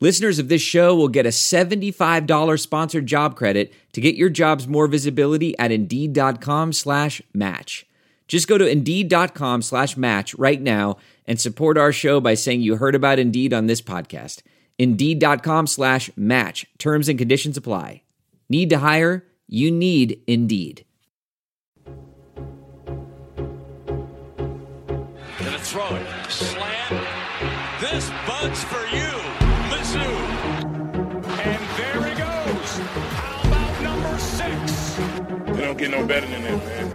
Listeners of this show will get a $75 sponsored job credit to get your jobs more visibility at Indeed.com slash match. Just go to Indeed.com slash match right now and support our show by saying you heard about Indeed on this podcast. Indeed.com slash match. Terms and conditions apply. Need to hire? You need Indeed. Gonna throw it. Slant. This bud's for you, get no better than that, man.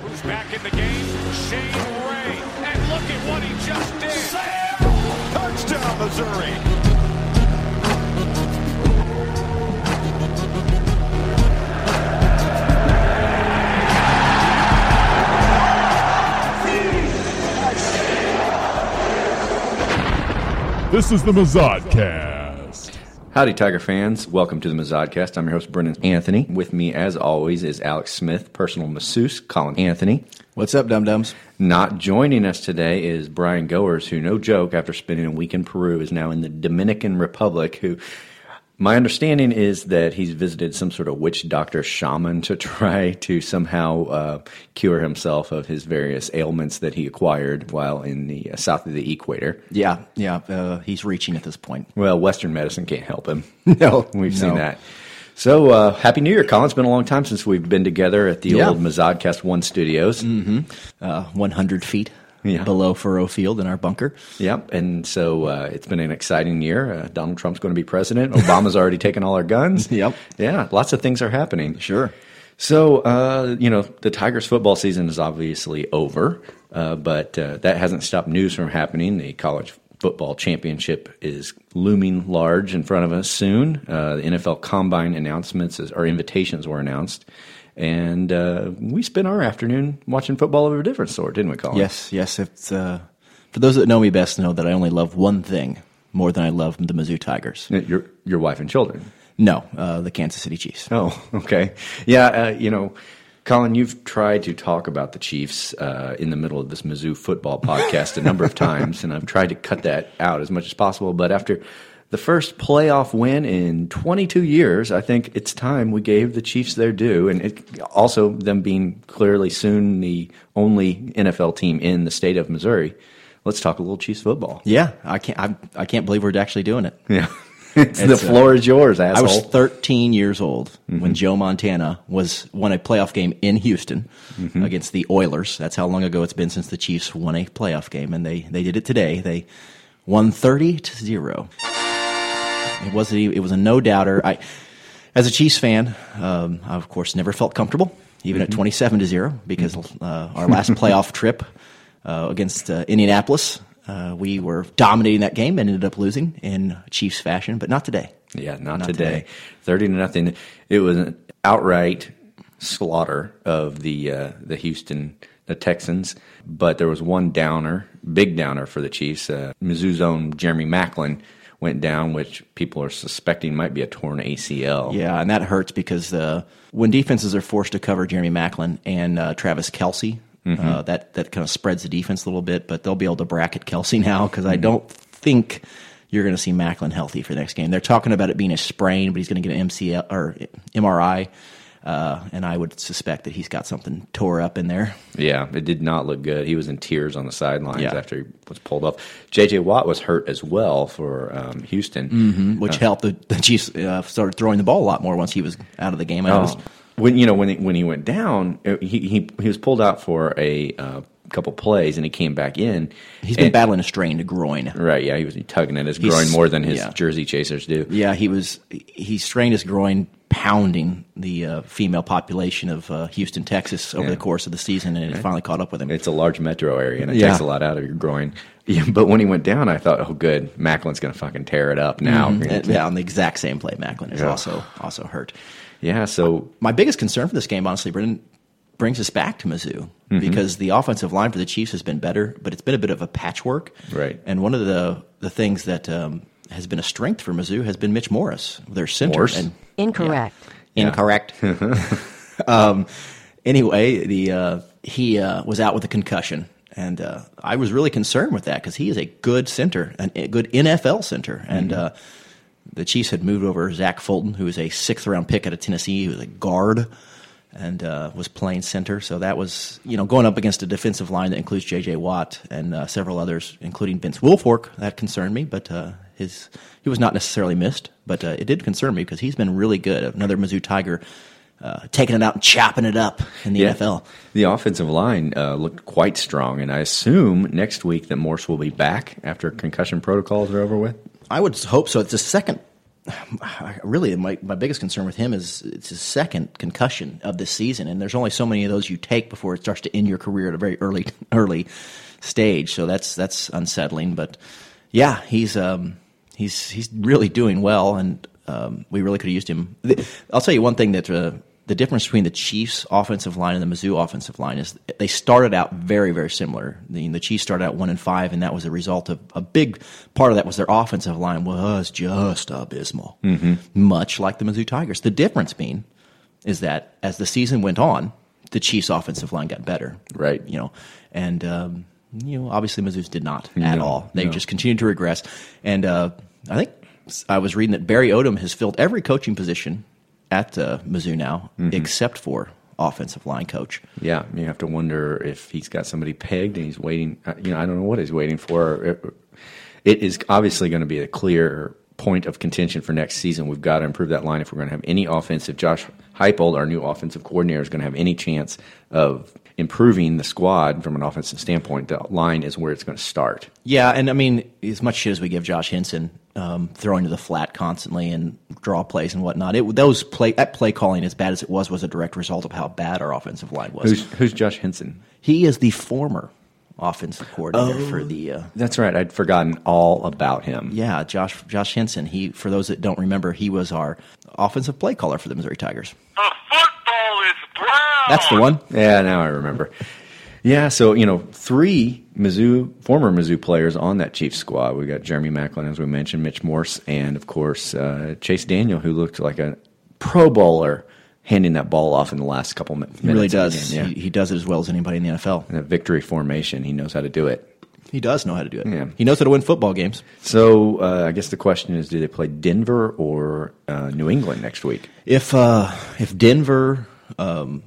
Who's back in the game? Shane Ray. And look at what he just did. Touchdown, Missouri. This is the Mazodcast. Howdy, Tiger fans. Welcome to the Mazodcast. I'm your host, Brendan Anthony. With me, as always, is Alex Smith, personal masseuse, Colin Anthony. What's up, dum dums? Not joining us today is Brian Goers, who, no joke, after spending a week in Peru, is now in the Dominican Republic, who my understanding is that he's visited some sort of witch doctor shaman to try to somehow uh, cure himself of his various ailments that he acquired while in the uh, south of the equator. Yeah, yeah. Uh, he's reaching at this point. Well, Western medicine can't help him. No, We've seen that. So, uh, Happy New Year, Colin. It's been a long time since we've been together at the Yeah. old Mazodcast 1 studios. Uh, 100 feet Yeah. below Faurot Field in our bunker. Yep. And so uh, it's been an exciting year. Uh, Donald Trump's going to be president. Obama's already taken all our guns. Yep. Yeah. Lots of things are happening. Sure. So, uh, you know, the Tigers football season is obviously over, uh, but uh, that hasn't stopped news from happening. The college football championship is looming large in front of us soon. Uh, the NFL combine announcements is, or invitations were announced. And uh, we spent our afternoon watching football of a different sort, didn't we, Colin? Yes, yes. It's, uh, for those that know me best, know that I only love one thing more than I love the Mizzou Tigers. Your, your wife and children. No, uh, the Kansas City Chiefs. Oh, okay. Yeah, uh, you know, Colin, you've tried to talk about the Chiefs uh, in the middle of this Mizzou football podcast a number of times, and I've tried to cut that out as much as possible. But after the first playoff win in 22 years, I think it's time we gave the Chiefs their due, and it, also them being clearly soon the only NFL team in the state of Missouri. Let's talk a little Chiefs football. Yeah, I can't. I, I can't believe we're actually doing it. Yeah, it's, the It's, uh, floor is yours, I was 13 years old Mm-hmm. when Joe Montana was won a playoff game in Houston Mm-hmm. against the Oilers. That's how long ago it's been since the Chiefs won a playoff game, and they they did it today. They won 30 to zero. It was a, it was a no doubter. I, as a Chiefs fan, um, I of course never felt comfortable, even Mm-hmm. at 27 to zero, because uh, our last playoff trip uh, against uh, Indianapolis. Uh, we were dominating that game and ended up losing in Chiefs fashion, but not today. Yeah, not, Not today. today. Thirty to nothing. It was an outright slaughter of the uh, the Houston the Texans. But there was one downer, big downer for the Chiefs. Uh, Mizzou's own Jeremy Maclin went down, which people are suspecting might be a torn ACL. Yeah, and that hurts because uh, when defenses are forced to cover Jeremy Maclin and uh, Travis Kelce, uh, that that kind of spreads the defense a little bit. But they'll be able to bracket Kelce now because I don't think you're going to see Maclin healthy for the next game. They're talking about it being a sprain, but he's going to get an MCL or MRI. Uh, and I would suspect that he's got something tore up in there. Yeah, it did not look good. He was in tears on the sidelines Yeah. after he was pulled off. J.J. Watt was hurt as well for um, Houston. which helped the, the Chiefs uh, started throwing the ball a lot more once he was out of the game. I Oh. When you know when he, when he went down, uh, he he, he was pulled out for a uh, couple plays, and he came back in. he's been And- battling a strained groin. Right, yeah, he was tugging at his He's- groin more than his yeah. jersey chasers do. Yeah, he was. He strained his groin pounding the uh, female population of uh, Houston, Texas, over Yeah. the course of the season, and it finally caught up with him. It's a large metro area, and it Yeah. takes a lot out of your groin. Yeah, but when he went down, I thought, oh, good, Maclin's going to fucking tear it up now. And, yeah, on the exact same play, Maclin is also also hurt. Yeah, so My biggest concern for this game, honestly, Brendan, brings us back to Mizzou because the offensive line for the Chiefs has been better, but it's been a bit of a patchwork. Right. And one of the the things that um, has been a strength for Mizzou has been Mitch Morris, their center. Morse? And Incorrect. incorrect. um, anyway, the uh, he uh, was out with a concussion, and uh, I was really concerned with that because he is a good center, an, a good NFL center, and uh, the Chiefs had moved over Zach Fulton, who was a sixth round pick out of Tennessee, who was a guard. And uh, was playing center, so that was you know going up against a defensive line that includes J.J. Watt and uh, several others, including Vince Wilfork. That concerned me, but uh, his he was not necessarily missed, but uh, it did concern me because he's been really good. Another Mizzou Tiger, uh, taking it out and chopping it up in the yeah, NFL. the offensive line uh, looked quite strong, and I assume next week that Morse will be back after concussion protocols are over with. I would hope so. It's the second. Really, my, my biggest concern with him is it's his second concussion of this season, and there's only so many of those you take before it starts to end your career at a very early early stage. So that's that's unsettling. But yeah, he's um, he's he's really doing well, and um, we really could have used him. I'll tell you one thing that uh, the difference between the Chiefs' offensive line and the Mizzou offensive line is they started out very very similar. The, the Chiefs started out one and five, and that was a result of a big part of that was their offensive line was just abysmal, much like the Mizzou Tigers. The difference being is that as the season went on, the Chiefs' offensive line got better. Right. You know, and um, you know, obviously Mizzou's did not at No, all. They no. just continued to regress. And uh, I think I was reading that Barry Odom has filled every coaching position at uh, Mizzou now, except for offensive line coach. Yeah, you have to wonder if he's got somebody pegged and he's waiting. uh, You know, I don't know what he's waiting for. It- It is obviously going to be a clear point of contention for next season. We've got to improve that line if we're going to have any offensive. Josh Heupel, our new offensive coordinator, is going to have any chance of improving the squad from an offensive standpoint, the line is where it's going to start. Yeah, and I mean, as much shit as we give Josh Henson um, throwing to the flat constantly and draw plays and whatnot, it, those play that play calling, as bad as it was, was a direct result of how bad our offensive line was. Who's, who's Josh Henson? he is the former offensive coordinator for Oh. the. Uh, That's right. I'd forgotten all about him. yeah, Josh Josh Henson. He, for those that don't remember, he was our offensive play caller for the Missouri Tigers. The football is brown. That's the one. Yeah, now I remember. Yeah, so you know, three Mizzou former Mizzou players on that Chiefs squad. We got Jeremy Maclin, as we mentioned, Mitch Morse, and of course uh, Chase Daniel, who looked like a Pro Bowler handing that ball off in the last couple mi- minutes. He really does. game, yeah, He, he does it as well as anybody in the NFL. in a victory formation, he knows how to do it. He does know how to do it. Yeah. He knows how to win football games. So uh, I guess the question is, do they play Denver or uh, New England next week? If uh, if Denver, um,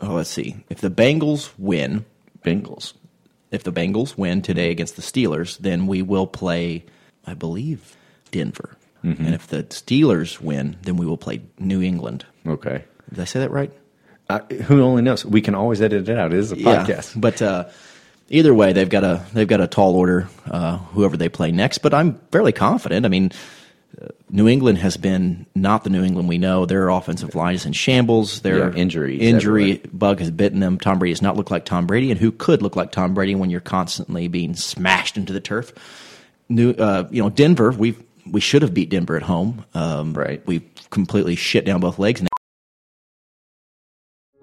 oh, let's see, if the Bengals win, Bengals. if the Bengals win today against the Steelers, then we will play, I believe, Denver. Mm-hmm. And if the Steelers win, then we will play New England. Okay. Did I say that right? Uh, who only knows? We can always edit it out. It is a podcast. But uh, either way, they've got a they've got a tall order. Uh, whoever they play next, but I'm fairly confident. I mean, New England has been not the New England we know. Their offensive line is in shambles. Their Yeah, injuries injury everywhere. bug has bitten them. Tom Brady does not look like Tom Brady, and who could look like Tom Brady when you're constantly being smashed into the turf? New, uh, you know, Denver. We we should have beat Denver at home. Um, Right. We completely shit down both legs.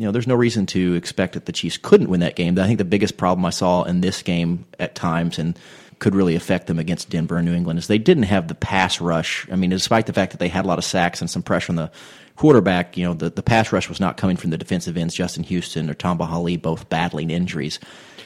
you know, there's no reason to expect that the Chiefs couldn't win that game. I think the biggest problem I saw in this game at times and could really affect them against Denver and New England is they didn't have the pass rush. I mean, despite the fact that they had a lot of sacks and some pressure on the quarterback, you know, the, the pass rush was not coming from the defensive ends, Justin Houston or Tamba Hali, both battling injuries.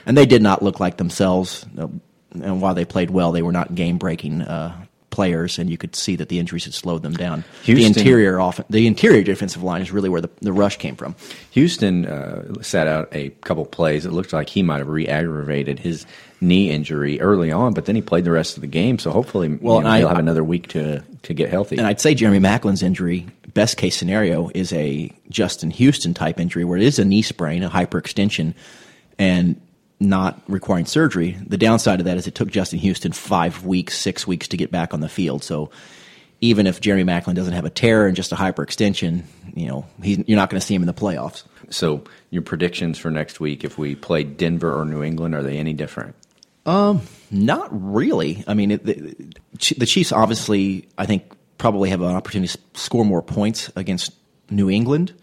And they did not look like themselves. Uh, and while they played well, they were not game breaking uh, players, and you could see that the injuries had slowed them down. Houston- the interior off, the interior defensive line is really where the, the rush came from. Houston uh, sat out a couple plays. It looked like he might have re-aggravated his knee injury early on, but then he played the rest of the game. So hopefully, Well, you know, I- he'll have another week to to get healthy. And I'd say Jeremy Maclin's injury, best case scenario, is a Justin Houston type injury where it is a knee sprain, a hyperextension, and not requiring surgery. The downside of that is it took Justin Houston five weeks, six weeks to get back on the field. So even if Jeremy Maclin doesn't have a tear and just a hyperextension, you know, he's, you're not going to see him in the playoffs. so your predictions for next week, if we play Denver or New England, are they any different? Um, Not really. I mean, it, the, the Chiefs obviously, I think, probably have an opportunity to score more points against New England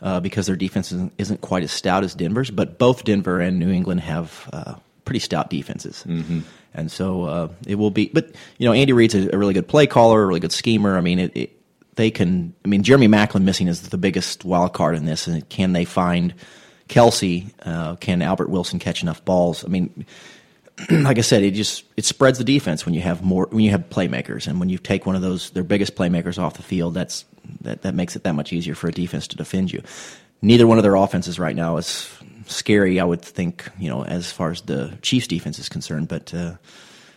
uh, because their defense isn't, isn't quite as stout as Denver's. But both Denver and New England have uh, pretty stout defenses, mm-hmm. and so uh, it will be. But you know, Andy Reid's a, a really good play caller, a really good schemer. I mean, it, it, they can. I mean, Jeremy Maclin missing is the biggest wild card in this, and can they find Kelce? Uh, can Albert Wilson catch enough balls? I mean like I said, it just it spreads the defense when you have more when you have playmakers, and when you take one of those their biggest playmakers off the field, that's that that makes it that much easier for a defense to defend you. Neither one of their offenses right now is scary. I would think, you know, as far as the Chiefs' defense is concerned, but uh,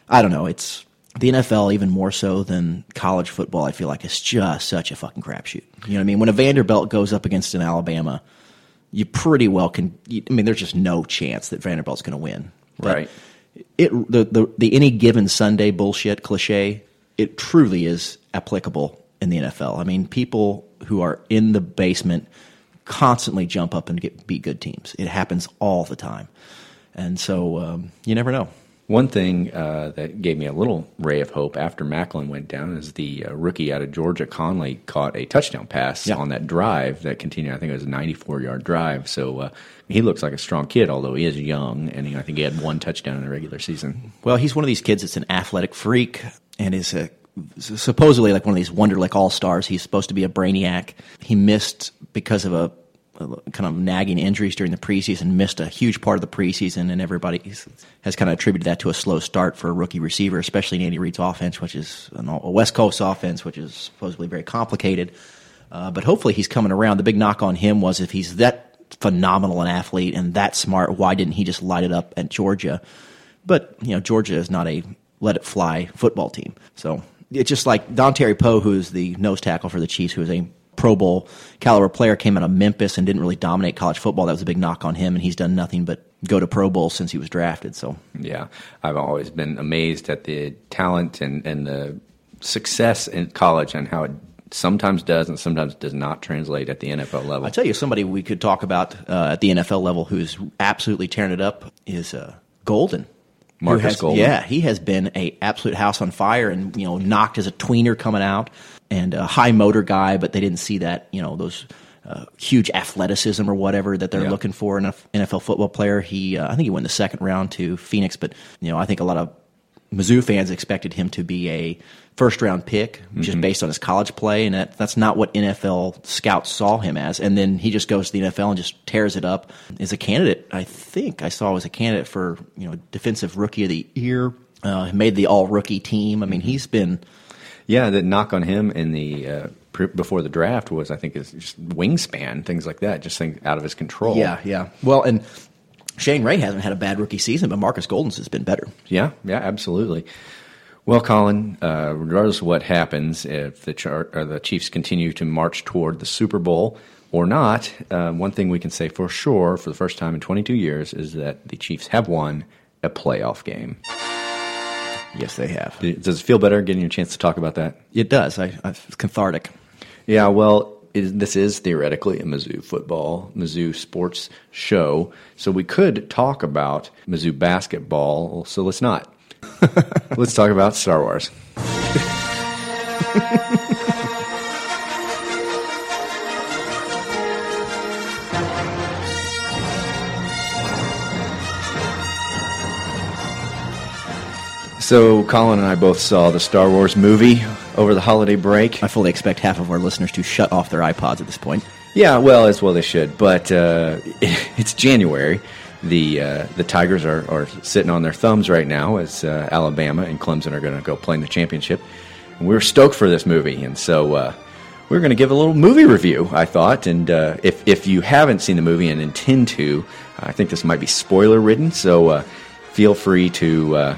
I don't know. It's the NFL even more so than college football. I feel like it's just such a fucking crapshoot. You know what I mean? When a Vanderbilt goes up against an Alabama, you pretty well can. I mean, there's just no chance that Vanderbilt's going to win. But Right. It the, the the any given Sunday bullshit cliche. It truly is applicable in the NFL. I mean, people who are in the basement constantly jump up and get beat good teams. It happens all the time, and so um, you never know. One thing uh, that gave me a little ray of hope after Maclin went down is the uh, rookie out of Georgia, Conley, caught a touchdown pass Yeah. on that drive that continued. I think it was a 94 yard drive. So uh, he looks like a strong kid, although he is young, and he, I think he had one touchdown in the regular season. Well, he's one of these kids that's an athletic freak and is a, supposedly like one of these Wonderlic All Stars. He's supposed to be a brainiac. He missed because of a kind of nagging injuries during the preseason. Missed a huge part of the preseason, and everybody has kind of attributed that to a slow start for a rookie receiver, especially in Andy Reid's offense, which is a West Coast offense, which is supposedly very complicated. Uh, but hopefully he's coming around. The big knock on him was if he's that phenomenal an athlete and that smart, why didn't he just light it up at Georgia? But you know, Georgia is not a let it fly football team. So it's just like Dontari Poe, who's the nose tackle for the Chiefs, who is a Pro Bowl caliber player, came out of Memphis and didn't really dominate college football. That was a big knock on him, and he's done nothing but go to Pro Bowl since he was drafted. So Yeah, I've always been amazed at the talent and, and the success in college and how it sometimes does and sometimes does not translate at the NFL level. I tell you, somebody we could talk about uh, at the NFL level who's absolutely tearing it up is uh, Golden. Markus has- Golden. Yeah, he has been a absolute house on fire, and you know, knocked as a tweener coming out, and a high motor guy, but they didn't see that you know those. Uh, huge athleticism or whatever that they're Yeah. looking for in an NFL football player. He, uh, I think he went the second round to Phoenix, but you know, I think a lot of Mizzou fans expected him to be a first round pick just based on his college play, and that, that's not what NFL scouts saw him as. And then he just goes to the NFL and just tears it up. Is a candidate, I think I saw was a candidate for you know defensive rookie of the year. Uh, made the all rookie team. I mean, he's been Yeah, the knock on him in the uh, pre- before the draft was, I think, is just wingspan, things like that, just things out of his control. yeah, yeah. Well, and Shane Ray hasn't had a bad rookie season, but Markus Golden's has been better. yeah, yeah, absolutely. Well, Colin, uh, regardless of what happens, if the char- the Chiefs continue to march toward the Super Bowl or not, uh, one thing we can say for sure, for the first time in 22 years, is that the Chiefs have won a playoff game. Yes, they have. Does it feel better getting a chance to talk about that? It does. I, I it's cathartic. Yeah, well, it, is- this is theoretically a Mizzou football, Mizzou sports show, so we could talk about Mizzou basketball. So let's not. let's talk about Star Wars. So, Colin and I both saw the Star Wars movie over the holiday break. I fully expect half of our listeners to shut off their iPods at this point. Yeah, well, as well they should. But uh, it's January. The uh, the Tigers are, are sitting on their thumbs right now as uh, Alabama and Clemson are going to go play in the championship. And we are stoked for this movie, and so uh, we're going to give a little movie review. I thought, and uh, if if you haven't seen the movie and intend to, I think this might be spoiler ridden. So uh, feel free to uh,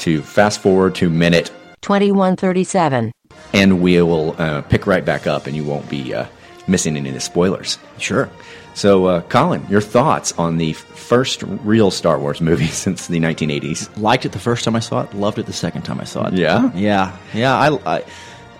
to fast forward to minute 2137. and we will uh, pick right back up, and you won't be uh, missing any of the spoilers. Sure. So, uh, Colin, your thoughts on the first real Star Wars movie since the 1980s? Liked it the first time I saw it. Loved it the second time I saw it. Yeah? yeah, yeah. I, I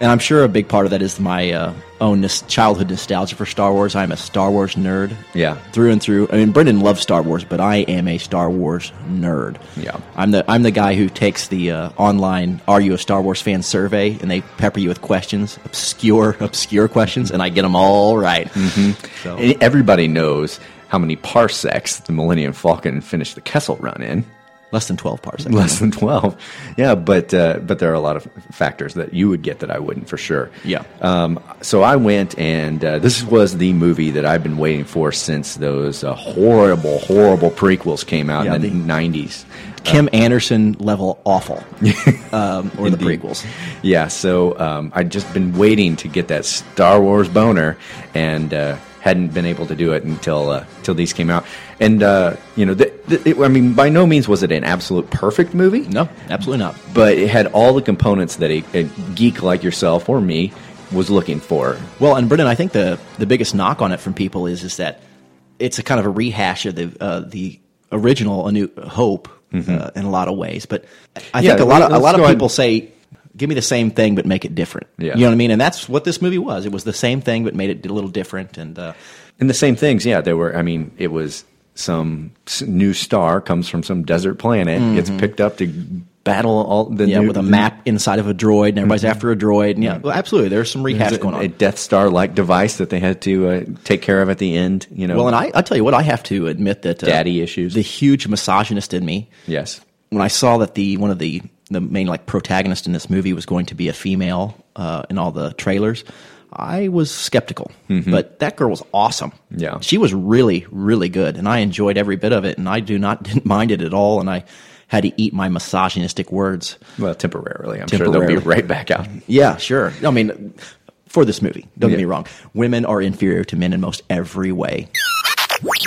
and I'm sure a big part of that is my uh, own nos- childhood nostalgia for Star Wars. I'm a Star Wars nerd. Yeah. through and through. I mean, Brendan loves Star Wars, but I am a Star Wars nerd. Yeah. I'm the I'm the guy who takes the uh, online "Are you a Star Wars fan?" survey, and they pepper you with questions, obscure obscure questions, and I get them all right. Mm-hmm. So everybody knows how many parsecs the Millennium Falcon finished the Kessel run in. Less than twelve parsecs. Less than 12. Yeah, but uh, but there are a lot of factors that you would get that I wouldn't for sure. Yeah. Um, so I went, and uh, this was the movie that I've been waiting for since those uh, horrible, horrible prequels came out Yeah, in the, the- 90s. Kim Anderson level awful, um, or the prequels. Yeah, so um, I'd just been waiting to get that Star Wars boner, and uh, hadn't been able to do it until uh, until these came out. And uh, you know, it, I mean, by no means was it an absolute perfect movie. No, absolutely not. but it had all the components that a, a geek like yourself or me was looking for. Well, and Brendan, I think the the biggest knock on it from people is is that it's a kind of a rehash of the uh, the original A New Hope uh, in a lot of ways. But I Mm-hmm. Yeah, think a lot of a lot of go ahead. people say, "Give me the same thing, but make it different." Yeah. You know what I mean? And that's what this movie was. It was the same thing, but made it a little different. And uh, And the same things, yeah. There were. I mean, it was some new star comes from some desert planet, gets picked up to battle all the Mm-hmm. yeah, new, with a map inside of a droid, and everybody's after a droid. And yeah, Mm-hmm. well, absolutely. There's some rehash There's a, going on. a Death Star like device that they had to uh, take care of at the end. You know, well, and I, I tell you what, I have to admit that uh, Daddy issues. the huge misogynist in me, yes, when I saw that the one of the the main like protagonist in this movie was going to be a female uh, in all the trailers, I was skeptical. But that girl was awesome. Mm-hmm. Yeah. she was really really good, and I enjoyed every bit of it, and I do not didn't mind it at all, and I had to eat my misogynistic words. well, temporarily. I'm sure they'll be right back out. Yeah, sure. I mean, for this movie, don't get me wrong. Women are inferior to men in most every way.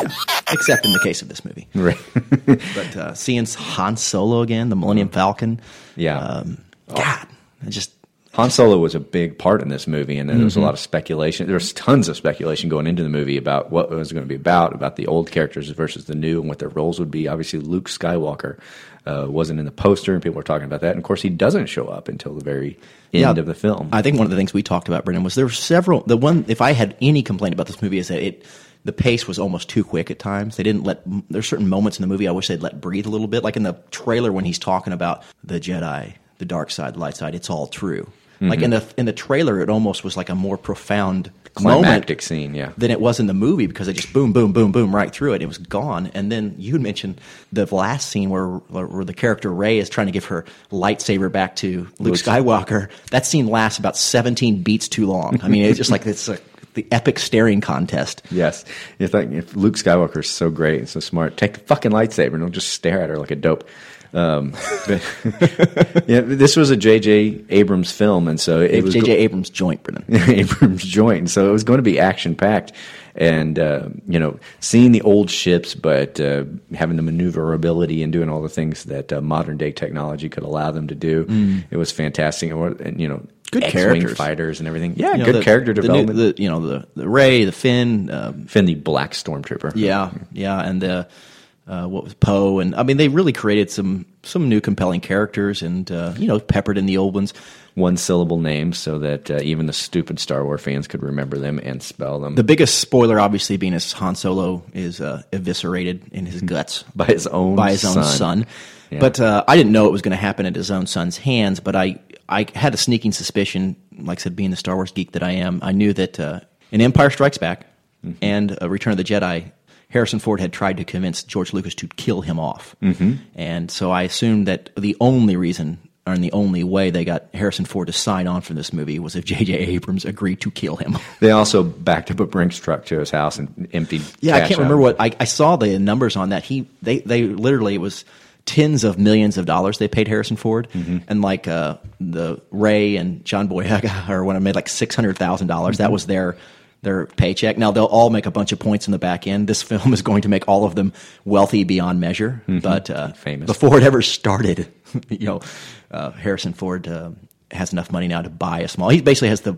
Yeah. Except in the case of this movie. Right. But uh, seeing Han Solo again, the Millennium Falcon, Yeah. um, God, I just Han Solo was a big part in this movie, and there was a Mm-hmm. lot of speculation. There was tons of speculation going into the movie about what it was going to be about, about the old characters versus the new, and what their roles would be. Obviously, Luke Skywalker uh, wasn't in the poster, and people were talking about that. And of course, he doesn't show up until the very end Yeah. of the film. I think one of the things we talked about, Brendan, was there were several. The one, if I had any complaint about this movie, is that it the pace was almost too quick at times. They didn't let. There's certain moments in the movie I wish they'd let breathe a little bit, like in the trailer when he's talking about the Jedi, the dark side, the light side. It's all true. Like in mm-hmm. the in the trailer, it almost was like a more profound Climactic scene, yeah. than it was in the movie because it just boom, boom, boom, boom right through it. It was gone. And then you mentioned the last scene where where the character Rey is trying to give her lightsaber back to Luke Skywalker. That scene lasts about 17 beats too long. I mean, it's just like it's a, the epic staring contest. Yes, you think if Luke Skywalker is so great and so smart, take the fucking lightsaber and don't just stare at her like a dope. Um, but, yeah, this was a J.J. Abrams film, and so it It was J.J. Abrams' joint, Brennan. Abrams joint. So it was going to be action packed, and uh, you know, seeing the old ships, but uh, having the maneuverability and doing all the things that uh, modern day technology could allow them to do, it was fantastic. And, you know, Mm. Good X-wing fighters and everything. Yeah, You know, good the- character the new- development. The, you know, the, the Rey, the Finn, um, Finn, the black stormtrooper. Yeah, yeah, and the uh, what was Poe, and I mean they really created some some new compelling characters, and uh, you know peppered in the old ones. one syllable names so that uh, even the stupid Star Wars fans could remember them and spell them The biggest spoiler, obviously, being as Han Solo is uh, eviscerated in his guts by his own by his own son. son. Yeah. But uh, I didn't know it was going to happen at his own son's hands. But I I had a sneaking suspicion, like I said, being the Star Wars geek that I am, I knew that uh, in Empire Strikes Back Mm-hmm. and uh, Return of the Jedi. Harrison Ford had tried to convince George Lucas to kill him off, mm-hmm. and so I assumed that the only reason and the only way they got Harrison Ford to sign on for this movie was if J.J. Abrams agreed to kill him. They also backed up a Brinks truck to his house and emptied. Yeah, I can't out. remember what I, I saw the numbers on that. He they they literally it was tens of millions of dollars they paid Harrison Ford, Mm-hmm. and like uh, the Rey and John Boyega or when I made like six hundred thousand dollars. Mm-hmm. That was their their paycheck. Now they'll all make a bunch of points in the back end. This film is going to make all of them wealthy beyond measure. But uh, Mm-hmm. Famous. before it ever started, you know, uh, Harrison Ford uh, has enough money now to buy a small. He basically has the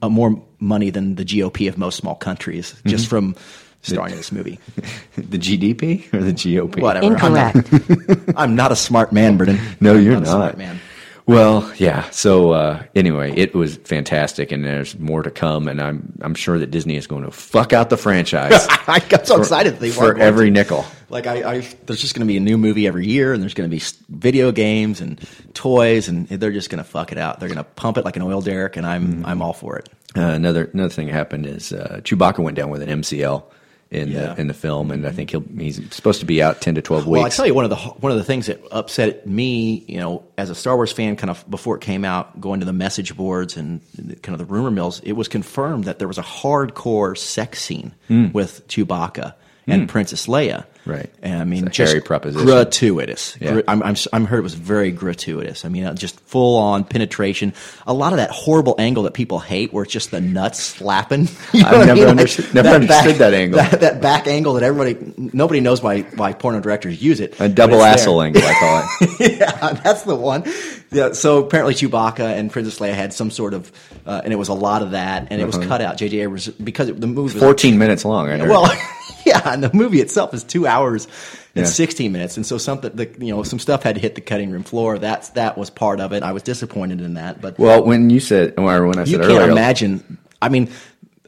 uh, more money than the GOP of most small countries just from starring in this movie. the GDP or the GOP. Whatever. I'm not- I'm not a smart man, Burden. No, I'm you're a not. smart man. Well, yeah. So uh, anyway, it was fantastic, and there's more to come. And I'm I'm sure that Disney is going to fuck out the franchise I got so excited that they for every nickel. Like I, I there's just going to be a new movie every year, and there's going to be video games and toys, and they're just going to fuck it out. They're going to pump it like an oil derrick, and I'm Mm-hmm. I'm all for it. Uh, another another thing that happened is uh, Chewbacca went down with an MCL in Yeah. the in the film, and I think he'll he's supposed to be out ten to twelve weeks. Well, I tell you, one of the one of the things that upset me, you know, as a Star Wars fan, kind of before it came out, going to the message boards and kind of the rumor mills, it was confirmed that there was a hardcore sex scene mm. with Chewbacca and Princess Leia. Right. And I mean, just proposition. gratuitous. Yeah. I'm, I'm, I'm heard it was very gratuitous. I mean, uh, just full on penetration. A lot of that horrible angle that people hate, where it's just the nuts slapping. You know I've what I never mean? understood- never understood that angle. That, that back angle that everybody, nobody knows why why porno directors use it. a double it's there. asshole angle, I call it. yeah, that's the one. Yeah, so apparently Chewbacca and Princess Leia had some sort of, uh, and it was a lot of that, and it was cut out. J.J. Abrams because it, the movie was Fourteen minutes long. I heard. well, yeah, and the movie itself is two hours and Yeah. sixteen minutes, and so something, the, you know, some stuff had to hit the cutting room floor. That's that was part of it. I was disappointed in that, but well, when you said, or when I you said can't earlier, imagine. I mean,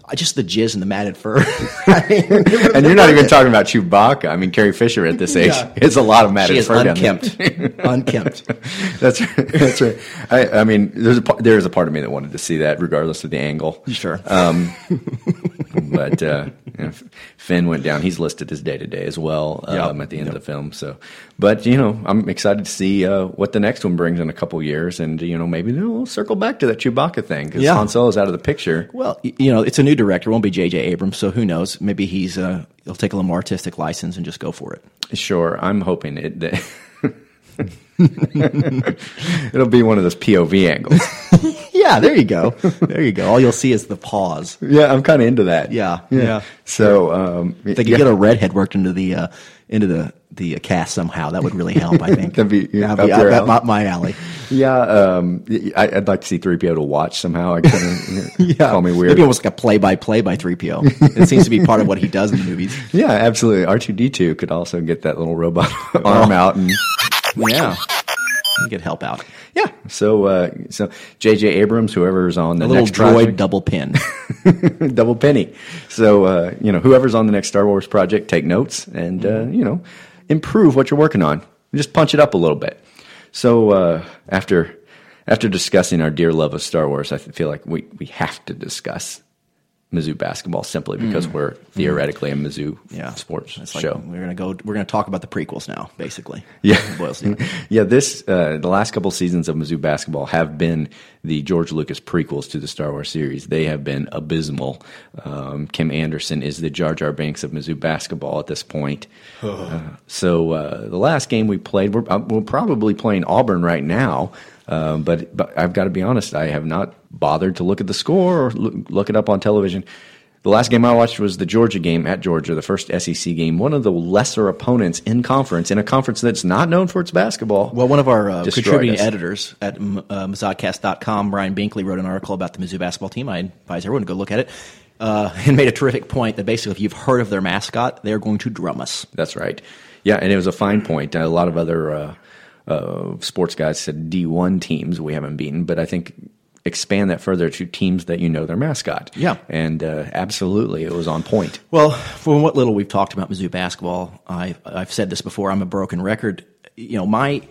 I- just the jizz and the matted fur. I mean, and you're not even talking about Chewbacca. I mean, Carrie Fisher at this age Yeah. is a lot of matted She is fur unkempt, unkempt. That's right. That's right. I, I mean, there's a there is a part of me that wanted to see that, regardless of the angle. Sure. Um, but uh, you know, Finn went down. He's listed as day to day as well um, Yep. at the end of the film. So, but you know, I'm excited to see uh, what the next one brings in a couple years, and you know, maybe we'll circle back to that Chewbacca thing because Yeah. Han Solo's out of the picture. Well, you know, it's a new director. It won't be J.J. Abrams, so who knows? Maybe he's uh, he'll take a little more artistic license and just go for it. Sure, I'm hoping it. That It'll be one of those POV angles. Yeah, there you go. there you go. All you'll see is the pause. yeah, I'm kind of into that. Yeah, yeah. So um, If they could yeah. get a redhead worked into the uh, into the the uh, cast somehow, that would really help. I think That'd be- yeah, That'd be up your up- alley. up my alley. Yeah, um, I, I'd like to see three PO to watch somehow. I couldn't call me weird. Maybe almost like a play by play by three PO. It seems to be part of what he does in the movies. yeah, absolutely. R two D two could also get that little robot arm out and Yeah, could help out. yeah. So uh, so J.J. Abrams, whoever's on the A little next droid project, double pin. double penny. So uh, you know, whoever's on the next Star Wars project, take notes and uh, you know, improve what you're working on. Just punch it up a little bit. So uh, after after discussing our dear love of Star Wars, I feel like we we have to discuss Mizzou basketball simply because we're theoretically a Mizzou Yeah, sports It's like show. We're gonna go. We're gonna talk about the prequels now, basically. Yeah, It boils down. yeah. This uh, the last couple seasons of Mizzou basketball have been the George Lucas prequels to the Star Wars series. They have been abysmal. Um, Kim Anderson is the Jar Jar Binks of Mizzou basketball at this point. Uh, so uh, the last game we played, we're, uh, we're probably playing Auburn right now. Um, but but I've got to be honest, I have not bothered to look at the score or look, it up on television. The last game I watched was the Georgia game at Georgia, the first SEC game. One of the lesser opponents in conference, in a conference that's not known for its basketball. Well, one of our uh, contributing us. editors at uh, Mazodcast.com, Brian Binkley, wrote an article about the Mizzou basketball team. I advise everyone to go look at it. Uh, and made a terrific point that basically, if you've heard of their mascot, they're going to drum us. That's right. Yeah, and it was a fine point. A lot of other uh, uh, sports guys said D1 teams we haven't beaten, but I think expand that further to teams that you know their mascot. Yeah. And uh, absolutely, it was on point. Well, from what little we've talked about Mizzou basketball, I, I've said this before. I'm a broken record. You know, my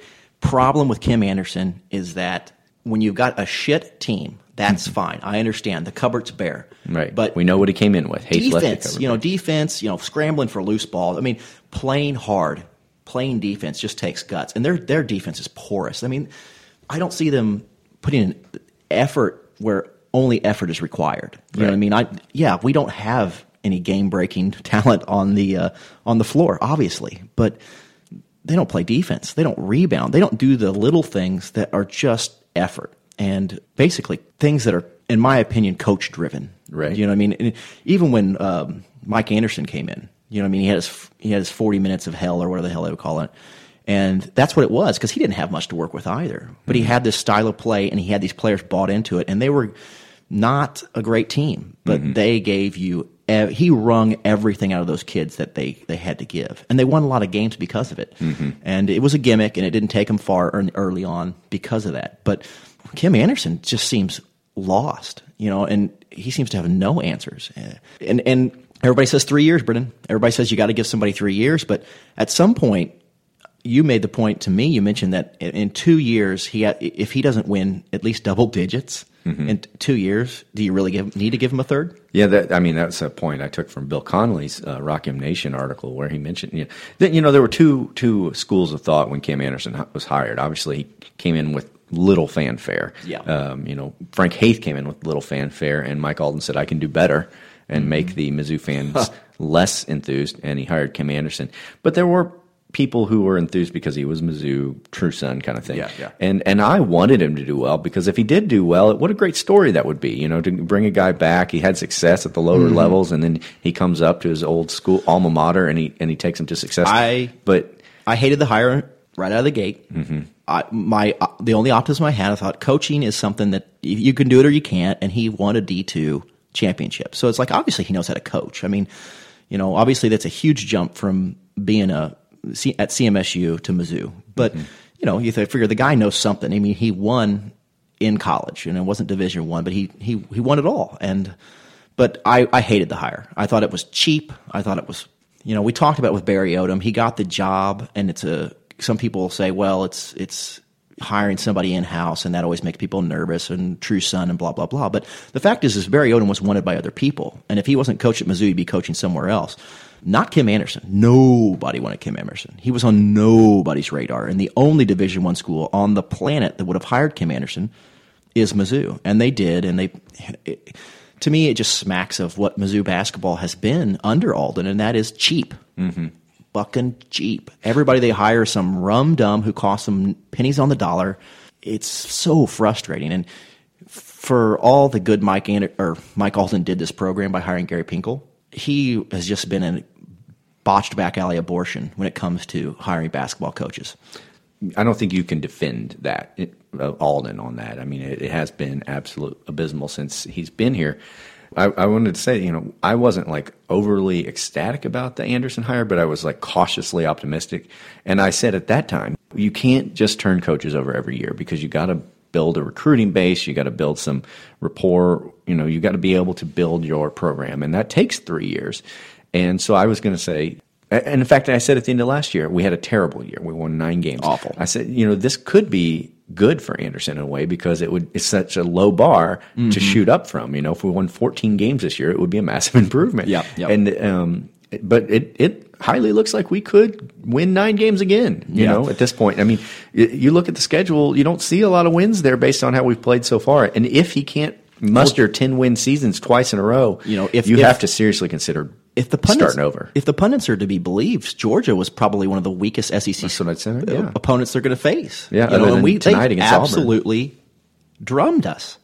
problem with Kim Anderson is that when you've got a shit team That's fine. I understand. The cupboard's bare. Right. But we know what he came in with. The defense, you know, defense, you know, scrambling for loose balls. I mean, playing hard, playing defense just takes guts, and their their defense is porous. I mean, I don't see them putting in effort where only effort is required. You know what I mean? I yeah, we don't have any game breaking talent on the uh, on the floor, obviously, but they don't play defense. They don't rebound. They don't do the little things that are just effort and basically things that are, in my opinion, coach driven. Right. You know what I mean? And even when um, Mike Anderson came in, you know what I mean? He had his he had his forty minutes of hell or whatever the hell they would call it. And that's what it was because he didn't have much to work with either. But he mm-hmm. had this style of play and he had these players bought into it and they were not a great team, but mm-hmm. they gave you, he wrung everything out of those kids that they, they had to give. And they won a lot of games because of it. Mm-hmm. And it was a gimmick and it didn't take them far early on because of that. But Kim Anderson just seems lost, you know, and he seems to have no answers. And and everybody says 3 years, Brendan. Everybody says you got to give somebody 3 years, but at some point you made the point to me. You mentioned that in- two years, he if he doesn't win at least double digits in two years, do you really give, need to give him a third? Yeah, that I mean that's a point I took from Bill Connolly's uh, Rock M Nation article where he mentioned you know, that you know there were two two schools of thought when Kim Anderson was hired. Obviously, he came in with little fanfare. Yeah. Um, you know, Frank Haith came in with little fanfare, and Mike Alden said, "I can do better." And make the Mizzou fans less enthused, and he hired Kim Anderson. But there were people who were enthused because he was Mizzou true son kind of thing. Yeah, yeah. And and I wanted him to do well because if he did do well, what a great story that would be. You know, to bring a guy back, he had success at the lower Mm-hmm. levels, and then he comes up to his old school alma mater, and he and he takes him to success. I- but I hated the hire right out of the gate. I, my uh, the only optimism I had, I thought coaching is something that you you can do it or you can't, and he won a D two championship. So it's like obviously he knows how to coach. I mean, you know, obviously that's a huge jump from being a C- at CMSU to Mizzou, but mm-hmm. you know, you th- figure the guy knows something. I mean, he won in college, and it wasn't Division One, but he he he won it all. And but I I hated the hire. I thought it was cheap. I thought it was you know we talked about it with Barry Odom. He got the job, and it's a some people say, well, it's it's hiring somebody in house, and that always makes people nervous and true son and blah blah blah. But the fact is, is Barry Odom was wanted by other people, and if he wasn't coach at Mizzou, he'd be coaching somewhere else. Not Kim Anderson. Nobody wanted Kim Anderson. He was on nobody's radar, and the only Division One school on the planet that would have hired Kim Anderson is Mizzou, and they did, and they. It, to me, it just smacks of what Mizzou basketball has been under Alden, and that is cheap, mm-hmm. bucking cheap. Everybody they hire is some rum dum who costs them pennies on the dollar. It's so frustrating, and for all the good Mike Ander- or Mike Alden did this program by hiring Gary Pinkel, he has just been a botched back alley abortion when it comes to hiring basketball coaches. I don't think you can defend that uh, Alden on that. I mean, it, it has been absolute abysmal since he's been here. I, I wanted to say, you know, I wasn't like overly ecstatic about the Anderson hire, but I was like cautiously optimistic. And I said at that time, you can't just turn coaches over every year because you got to build a recruiting base, you got to build some rapport, you know, you got to be able to build your program, and that takes three years. And so I was going to say, and in fact, I said at the end of last year, we had a terrible year. We won nine games. Awful. I said, you know, this could be good for Anderson in a way because it would it's such a low bar Mm-hmm. to shoot up from. You know, if we won 14 games this year, it would be a massive improvement. Yep, yep. And um, but it it highly looks like we could win nine games again. You Yeah. know, at this point, I mean, you look at the schedule, you don't see a lot of wins there based on how we've played so far. And if he can't muster 10 win seasons twice in a row, You know, if- you if- have to seriously consider if the pundits, starting over. If the pundits are to be believed, Georgia was probably one of the weakest SEC That's what I'd say, uh, yeah. opponents they're going to face. Yeah, you know, and we tonight they against Auburn. Mm-hmm. absolutely drummed us.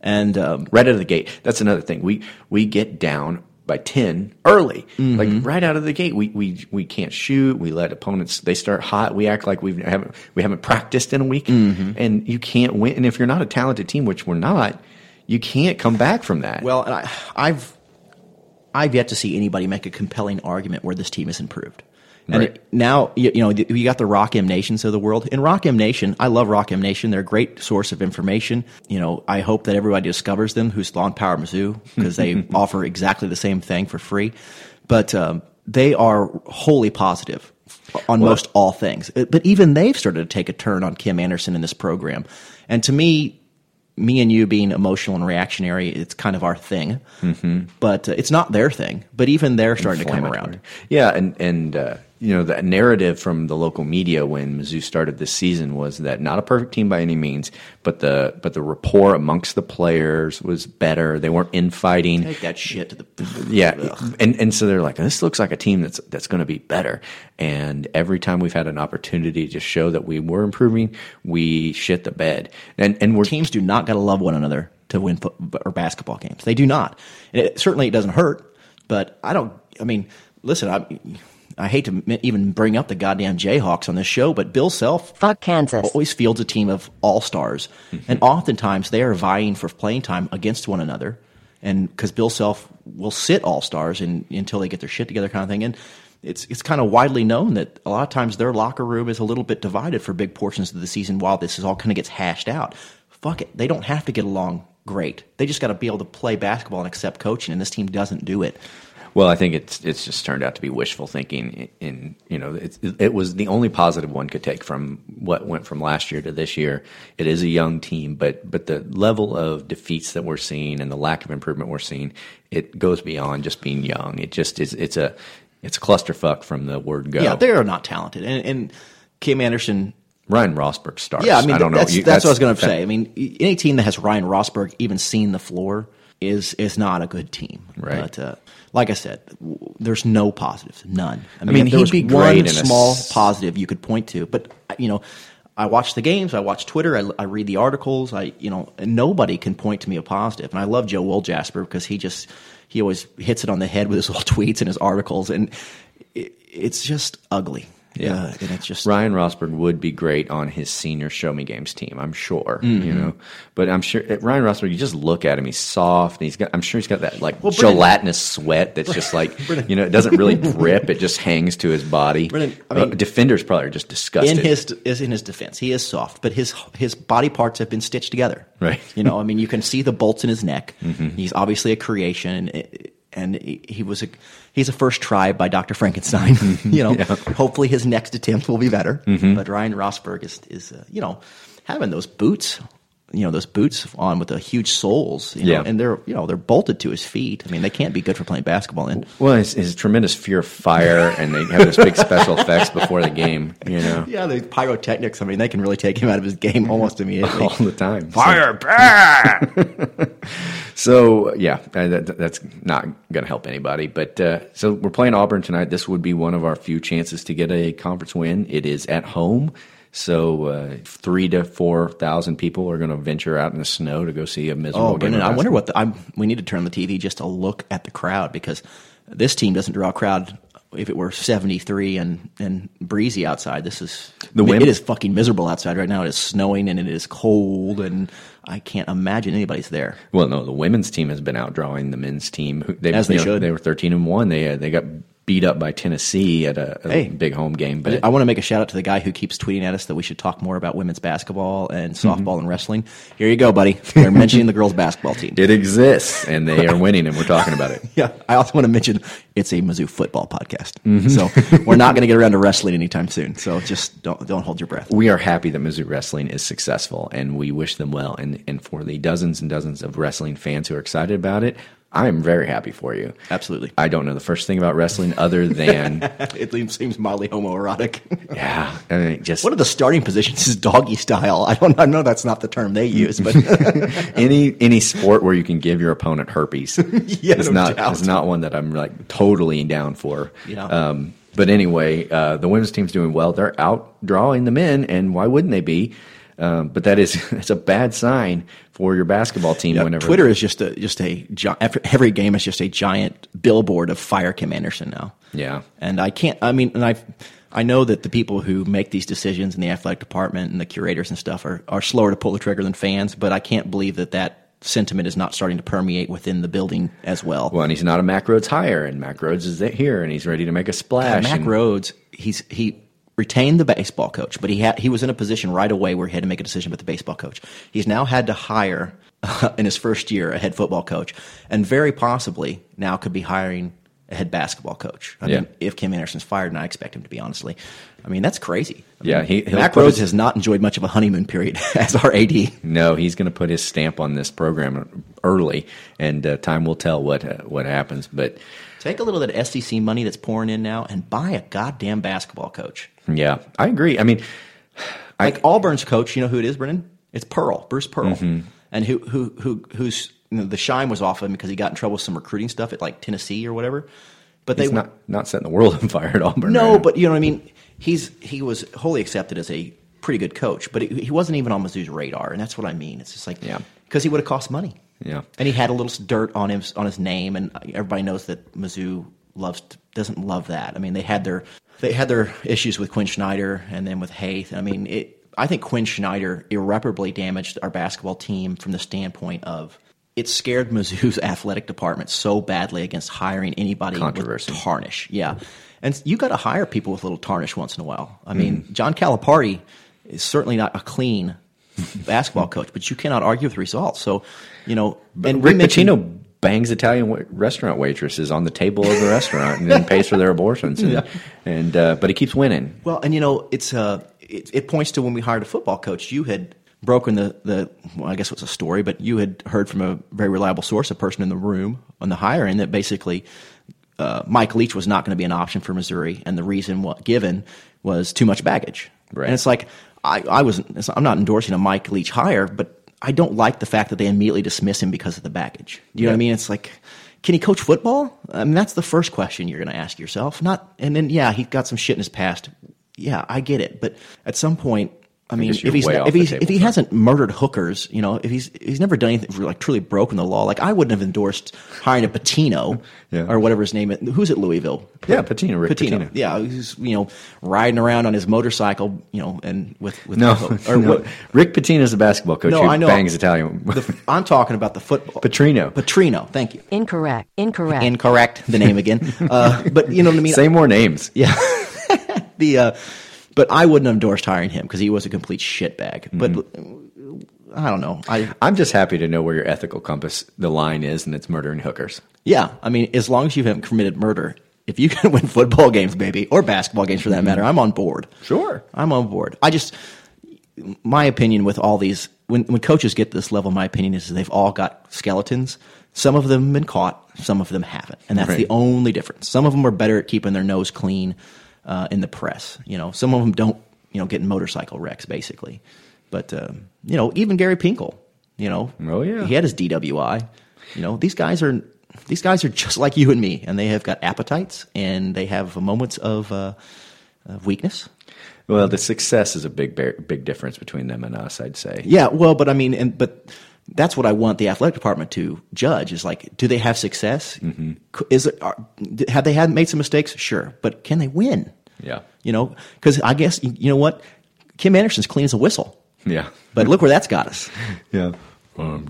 And um, right out of the gate. That's another thing. We we get down by ten early, Mm-hmm. like right out of the gate. We we we can't shoot. We let opponents. They start hot. We act like we haven't we haven't practiced in a week, Mm-hmm. and you can't win. And if you're not a talented team, which we're not, you can't come back from that. well, and I, I've I've yet to see anybody make a compelling argument where this team has improved. And Right. it- now you, you know you got the Rock M Nations of the world. In Rock M Nation, I love Rock M Nation. They're a great source of information. You know, I hope that everybody discovers them who's on Power Mizzou because they offer exactly the same thing for free. But um, they are wholly positive on most all things. But even they've started to take a turn on Kim Anderson in this program. And to me, me and you being emotional and reactionary, it's kind of our thing. Mm-hmm. But uh, it's not their thing. But even they're starting to come around. Yeah, and and uh, you know the narrative from the local media when Mizzou started this season was that not a perfect team by any means, but the but the rapport amongst the players was better. They weren't infighting. Take that shit to the Yeah, and and so they're like, this looks like a team that's that's going to be better. And every time we've had an opportunity to show that we were improving, we shit the bed. And and we're teams do not got to love one another to win fo- or basketball games. They do not. And it, certainly, it doesn't hurt. But I don't. I mean, listen. I I hate to m- even bring up the goddamn Jayhawks on this show, but Bill Self Fuck Kansas. always fields a team of all stars, mm-hmm. and oftentimes they are vying for playing time against one another. And because Bill Self will sit all stars until they get their shit together, kind of thing. And it's it's kind of widely known that a lot of times their locker room is a little bit divided for big portions of the season while this is all kind of gets hashed out. Fuck it, they don't have to get along great. They just got to be able to play basketball and accept coaching, and this team doesn't do it. Well, I think it's it's just turned out to be wishful thinking. In, you know, it, it was the only positive one could take from what went from last year to this year. It is a young team, but but the level of defeats that we're seeing and the lack of improvement we're seeing, it goes beyond just being young. It just is. It's a it's a clusterfuck from the word go. Yeah, they're not talented, and, and Kim Anderson. Ryan Rosburg starts. Yeah, I mean, I don't know. that's, that's, what I was going to say. I mean, any team that has Ryan Rosburg even seen the floor is is not a good team. Right. But uh, like I said, w- there's no positives, none. I mean, mean, there he'd was be one great a small s- positive you could point to, but you know. I watch the games. I watch Twitter. I, I read the articles. I, you know, nobody can point to me a positive. And I love Joe Walljasper because he just he always hits it on the head with his little tweets and his articles, and it, it's just ugly. Yeah. Uh, and it's just Ryan Rosburg would be great on his senior Show Me Games team, I'm sure. Mm-hmm. You know, but I'm sure uh, Ryan Rosburg. You just look at him; he's soft, and he's got. I'm sure he's got that like Well, gelatinous sweat that's just like you know, it doesn't really drip; it just hangs to his body. Brennan, I Uh, defenders probably are just disgusted. in his is in his defense. He is soft, but his his body parts have been stitched together. Right. Mm-hmm. You know, I mean, you can see the bolts in his neck. He's obviously a creation, and, and he he was a he's a first try by Doctor Frankenstein. you know, hopefully his next attempt will be better. Mm-hmm. But Ryan Rosburg is is uh, you know having those boots. You know those boots on with the huge soles, you know, Yeah. and they're you know they're bolted to his feet. I mean, they can't be good for playing basketball in. well, his, his tremendous fear of fire, and they have those big special effects before the game. You know, Yeah, the pyrotechnics. I mean, they can really take him out of his game almost immediately. all the time. Fire back. So yeah, uh, that, that's not going to help anybody. But uh, so we're playing Auburn tonight. This would be one of our few chances to get a conference win. It is at home. So uh, three to four thousand people are going to venture out in the snow to go see a miserable Oh. Brendan, of I wonder what the, I'm, we need to turn the TV just to look at the crowd because this team doesn't draw a crowd. If it were 73 and, and breezy outside, this is The it women- is fucking miserable outside right now. It is snowing and it is cold, and I can't imagine anybody's there. Well, no, the women's team has been outdrawing the men's team. They, As they you know, should. They were thirteen and one. They uh, they got beat up by Tennessee at a, a Hey. big home game. But I want to make a shout out to the guy who keeps tweeting at us that we should talk more about women's basketball and softball Mm-hmm. and wrestling. Here you go, buddy. They're mentioning the girls' basketball team. it exists, and they are winning, and we're talking about it. Yeah, I also want to mention it's a Mizzou football podcast, Mm-hmm. so we're not going to get around to wrestling anytime soon. So just don't don't hold your breath. we are happy that Mizzou Wrestling is successful, and we wish them well. And and for the dozens and dozens of wrestling fans who are excited about it, I'm very happy for you. Absolutely. I don't know the first thing about wrestling other than It seems mildly homoerotic. yeah, I mean, just One of the starting positions is doggy style. I don't I know that's not the term they use, but any any sport where you can give your opponent herpes Yeah, is no not doubt. is not one that I'm like totally down for. Yeah. Um, but anyway, uh, the women's team's doing well. They're out drawing the men, and why wouldn't they be? Um, but that is it's a bad sign for your basketball team. Yeah, whenever Twitter is just a just a every game is just a giant billboard of fire Kim Anderson now. Yeah. and I can't. I mean, and I I know that the people who make these decisions in the athletic department and the curators and stuff are are slower to pull the trigger than fans, but I can't believe that that sentiment is not starting to permeate within the building as well. Well, and he's not a Mack Rhoades hire, and Mack Rhoades is here, and he's ready to make a splash. Mac and- Rhoades, he's he retained the baseball coach, but he had he was in a position right away where he had to make a decision about the baseball coach. He's now had to hire in his first year a head football coach, and very possibly now could be hiring a head basketball coach. I Yeah. mean, if Kim Anderson's fired, and I expect him to be, honestly, I mean that's crazy. I Yeah, mean, he- Mack Rhoades his- has not enjoyed much of a honeymoon period as our AD. No, he's going to put his stamp on this program early, and uh, time will tell what uh, what happens. But Take a little of that SEC money that's pouring in now and buy a goddamn basketball coach. Yeah, I agree. I mean, Like Auburn's coach, you know who it is, Brennan? It's Pearl, Bruce Pearl, Mm-hmm. and who who who who's you know, the shine was off him because he got in trouble with some recruiting stuff at like Tennessee or whatever. But he's they not not setting the world on fire at Auburn. no, right? but you know what I mean. He's he was wholly accepted as a pretty good coach, but he, he wasn't even on Mizzou's radar, and that's what I mean. It's just like Yeah. because he would have cost money. Yeah. and he had a little dirt on him on his name, and everybody knows that Mizzou loves doesn't love that. I mean, they had their they had their issues with Quin Snyder and then with Haith. I mean, it. I think Quin Snyder irreparably damaged our basketball team from the standpoint of it scared Mizzou's athletic department so badly against hiring anybody with tarnish. Yeah, and you got to hire people with a little tarnish once in a while. I mean, Mm-hmm. John Calipari is certainly not a clean basketball coach, but you cannot argue with results. So, you know, and Rick Pitino bangs Italian wa- restaurant waitresses on the table of the restaurant and then pays for their abortions. And, and uh, but he keeps winning. Well, and you know, it's uh, it, it points to when we hired a football coach. You had broken the the well, I guess it was a story, but you had heard from a very reliable source, a person in the room on the hiring, that basically uh, Mike Leach was not going to be an option for Missouri, and the reason what given was too much baggage. Right. And it's like I, I was I'm not endorsing a Mike Leach hire, but I don't like the fact that they immediately dismiss him because of the baggage. Do you know what I mean? It's like. Can he coach football? I mean, that's the first question you're going to ask yourself. Not, and then yeah, he's got some shit in his past. Yeah, I get it, but at some point, I mean, guess if he's if he's if he hasn't murdered hookers, you know, if he's he's never done anything like truly broken the law, like I wouldn't have endorsed hiring a Patino Yeah. or whatever his name is. Who's at Louisville? Yeah, Pitino, Rick Pitino. Yeah, he's you know riding around on his motorcycle, you know, and with with No, or no. what- Rick Pitino's the basketball coach No, who I know. bangs Italian. the, I'm talking about the football. Petrino. Petrino, thank you. Incorrect. Incorrect. Incorrect, the name again. Uh, but you know what I mean. Say more names. Yeah. the uh, but I wouldn't have endorsed hiring him because he was a complete shitbag. But Mm-hmm. I don't know. I I'm just happy to know where your ethical compass, the line is, and it's murdering hookers. yeah. I mean, as long as you haven't committed murder, if you can win football games, baby, or basketball games for that matter, I'm on board. Sure. I'm on board. I just my opinion with all these when when coaches get to this level, my opinion is they've all got skeletons. Some of them have been caught, some of them haven't, and that's Right. the only difference. Some of them are better at keeping their nose clean uh, in the press. You know, some of them don't. You know, get in motorcycle wrecks basically. But um, you know, even Gary Pinkel. You know, Oh, yeah. he had his DWI. You know, these guys are these guys are just like you and me, and they have got appetites and they have moments of, uh, of weakness. Well, the success is a big, big difference between them and us. I'd say. Yeah, well, but I mean, and but that's what I want the athletic department to judge is like, do they have success? Mm-hmm. Is it are, have they had made some mistakes? Sure, but can they win? Yeah. You know, because I guess you know what, Kim Anderson's clean as a whistle, Yeah. but look where that's got us. Yeah. Um,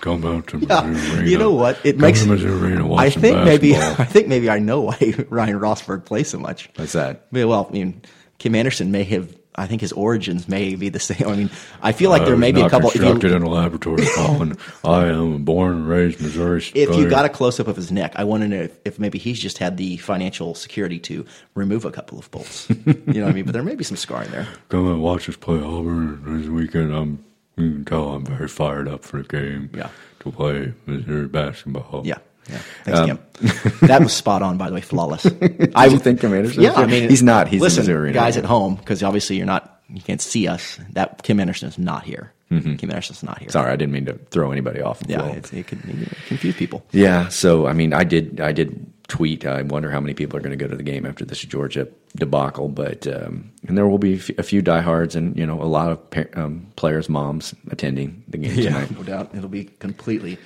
come out to Yeah, Arena. you know what? It makes Arena, I think maybe. I think maybe I know why Ryan Rosburg plays so much. What's that? Well, I mean, Kim Anderson may have. I think his origins may be the same. I mean, I feel like I there may be a couple. If constructed you, in a laboratory, Colin. I am born and raised Missouri. if you got a close up of his neck, I want to know if, if maybe he's just had the financial security to remove a couple of bolts. you know what I mean? But there may be some scarring there. come and watch us play Auburn this weekend, I'm you can tell I'm very fired up for the game. Yeah. To play Missouri basketball. Yeah. Yeah. Thanks, Kim. that was spot on, by the way, flawless. I you think Kim Anderson Yeah. I mean, He's not. He's in listen, guys at home, because obviously you're not, you can't see us. That Kim Anderson is not here. Kim Anderson's not here. Mm-hmm. Sorry, I didn't mean to throw anybody off. The Yeah, it could confuse people. Yeah, so I mean, I did, I did tweet. I wonder how many people are going to go to the game after this Georgia debacle, but um, and there will be a few- diehards and you know a lot of um, players' moms attending the game tonight. no doubt. It'll be completely.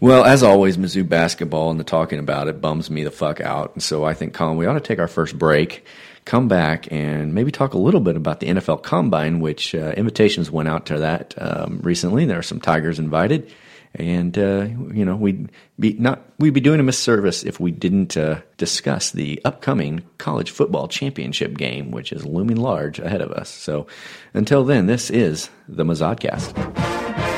Well, as always, Mizzou basketball and the talking about it bums me the fuck out. And so I think, Colin, we ought to take our first break, come back, and maybe talk a little bit about the NFL Combine, which uh, invitations went out to that um, recently. There are some Tigers invited, and uh, you know we'd be not we'd be doing a misservice if we didn't uh, discuss the upcoming college football championship game, which is looming large ahead of us. So until then, this is the Mazodcast.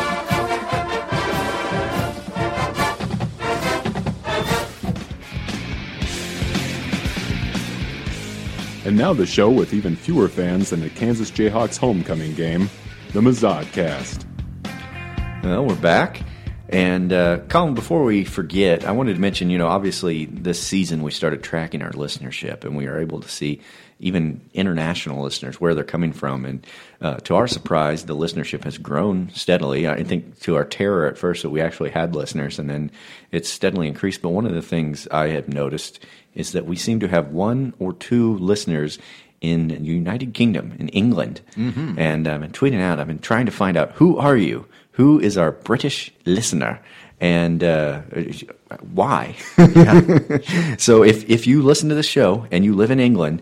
And now the show with even fewer fans than the Kansas Jayhawks homecoming game, the Mazad Cast. Well, we're back. And uh, Colin, before we forget, I wanted to mention, you know, obviously this season we started tracking our listenership, and we are able to see even international listeners where they're coming from. And uh, to our surprise, the listenership has grown steadily. I think to our terror at first that we actually had listeners, and then it's steadily increased. But one of the things I have noticed is that we seem to have one or two listeners in the United Kingdom, in England. Mhm. And I've been tweeting out, I've been trying to find out who are you? Who is our British listener? And uh, why? so if, if you listen to the show and you live in England,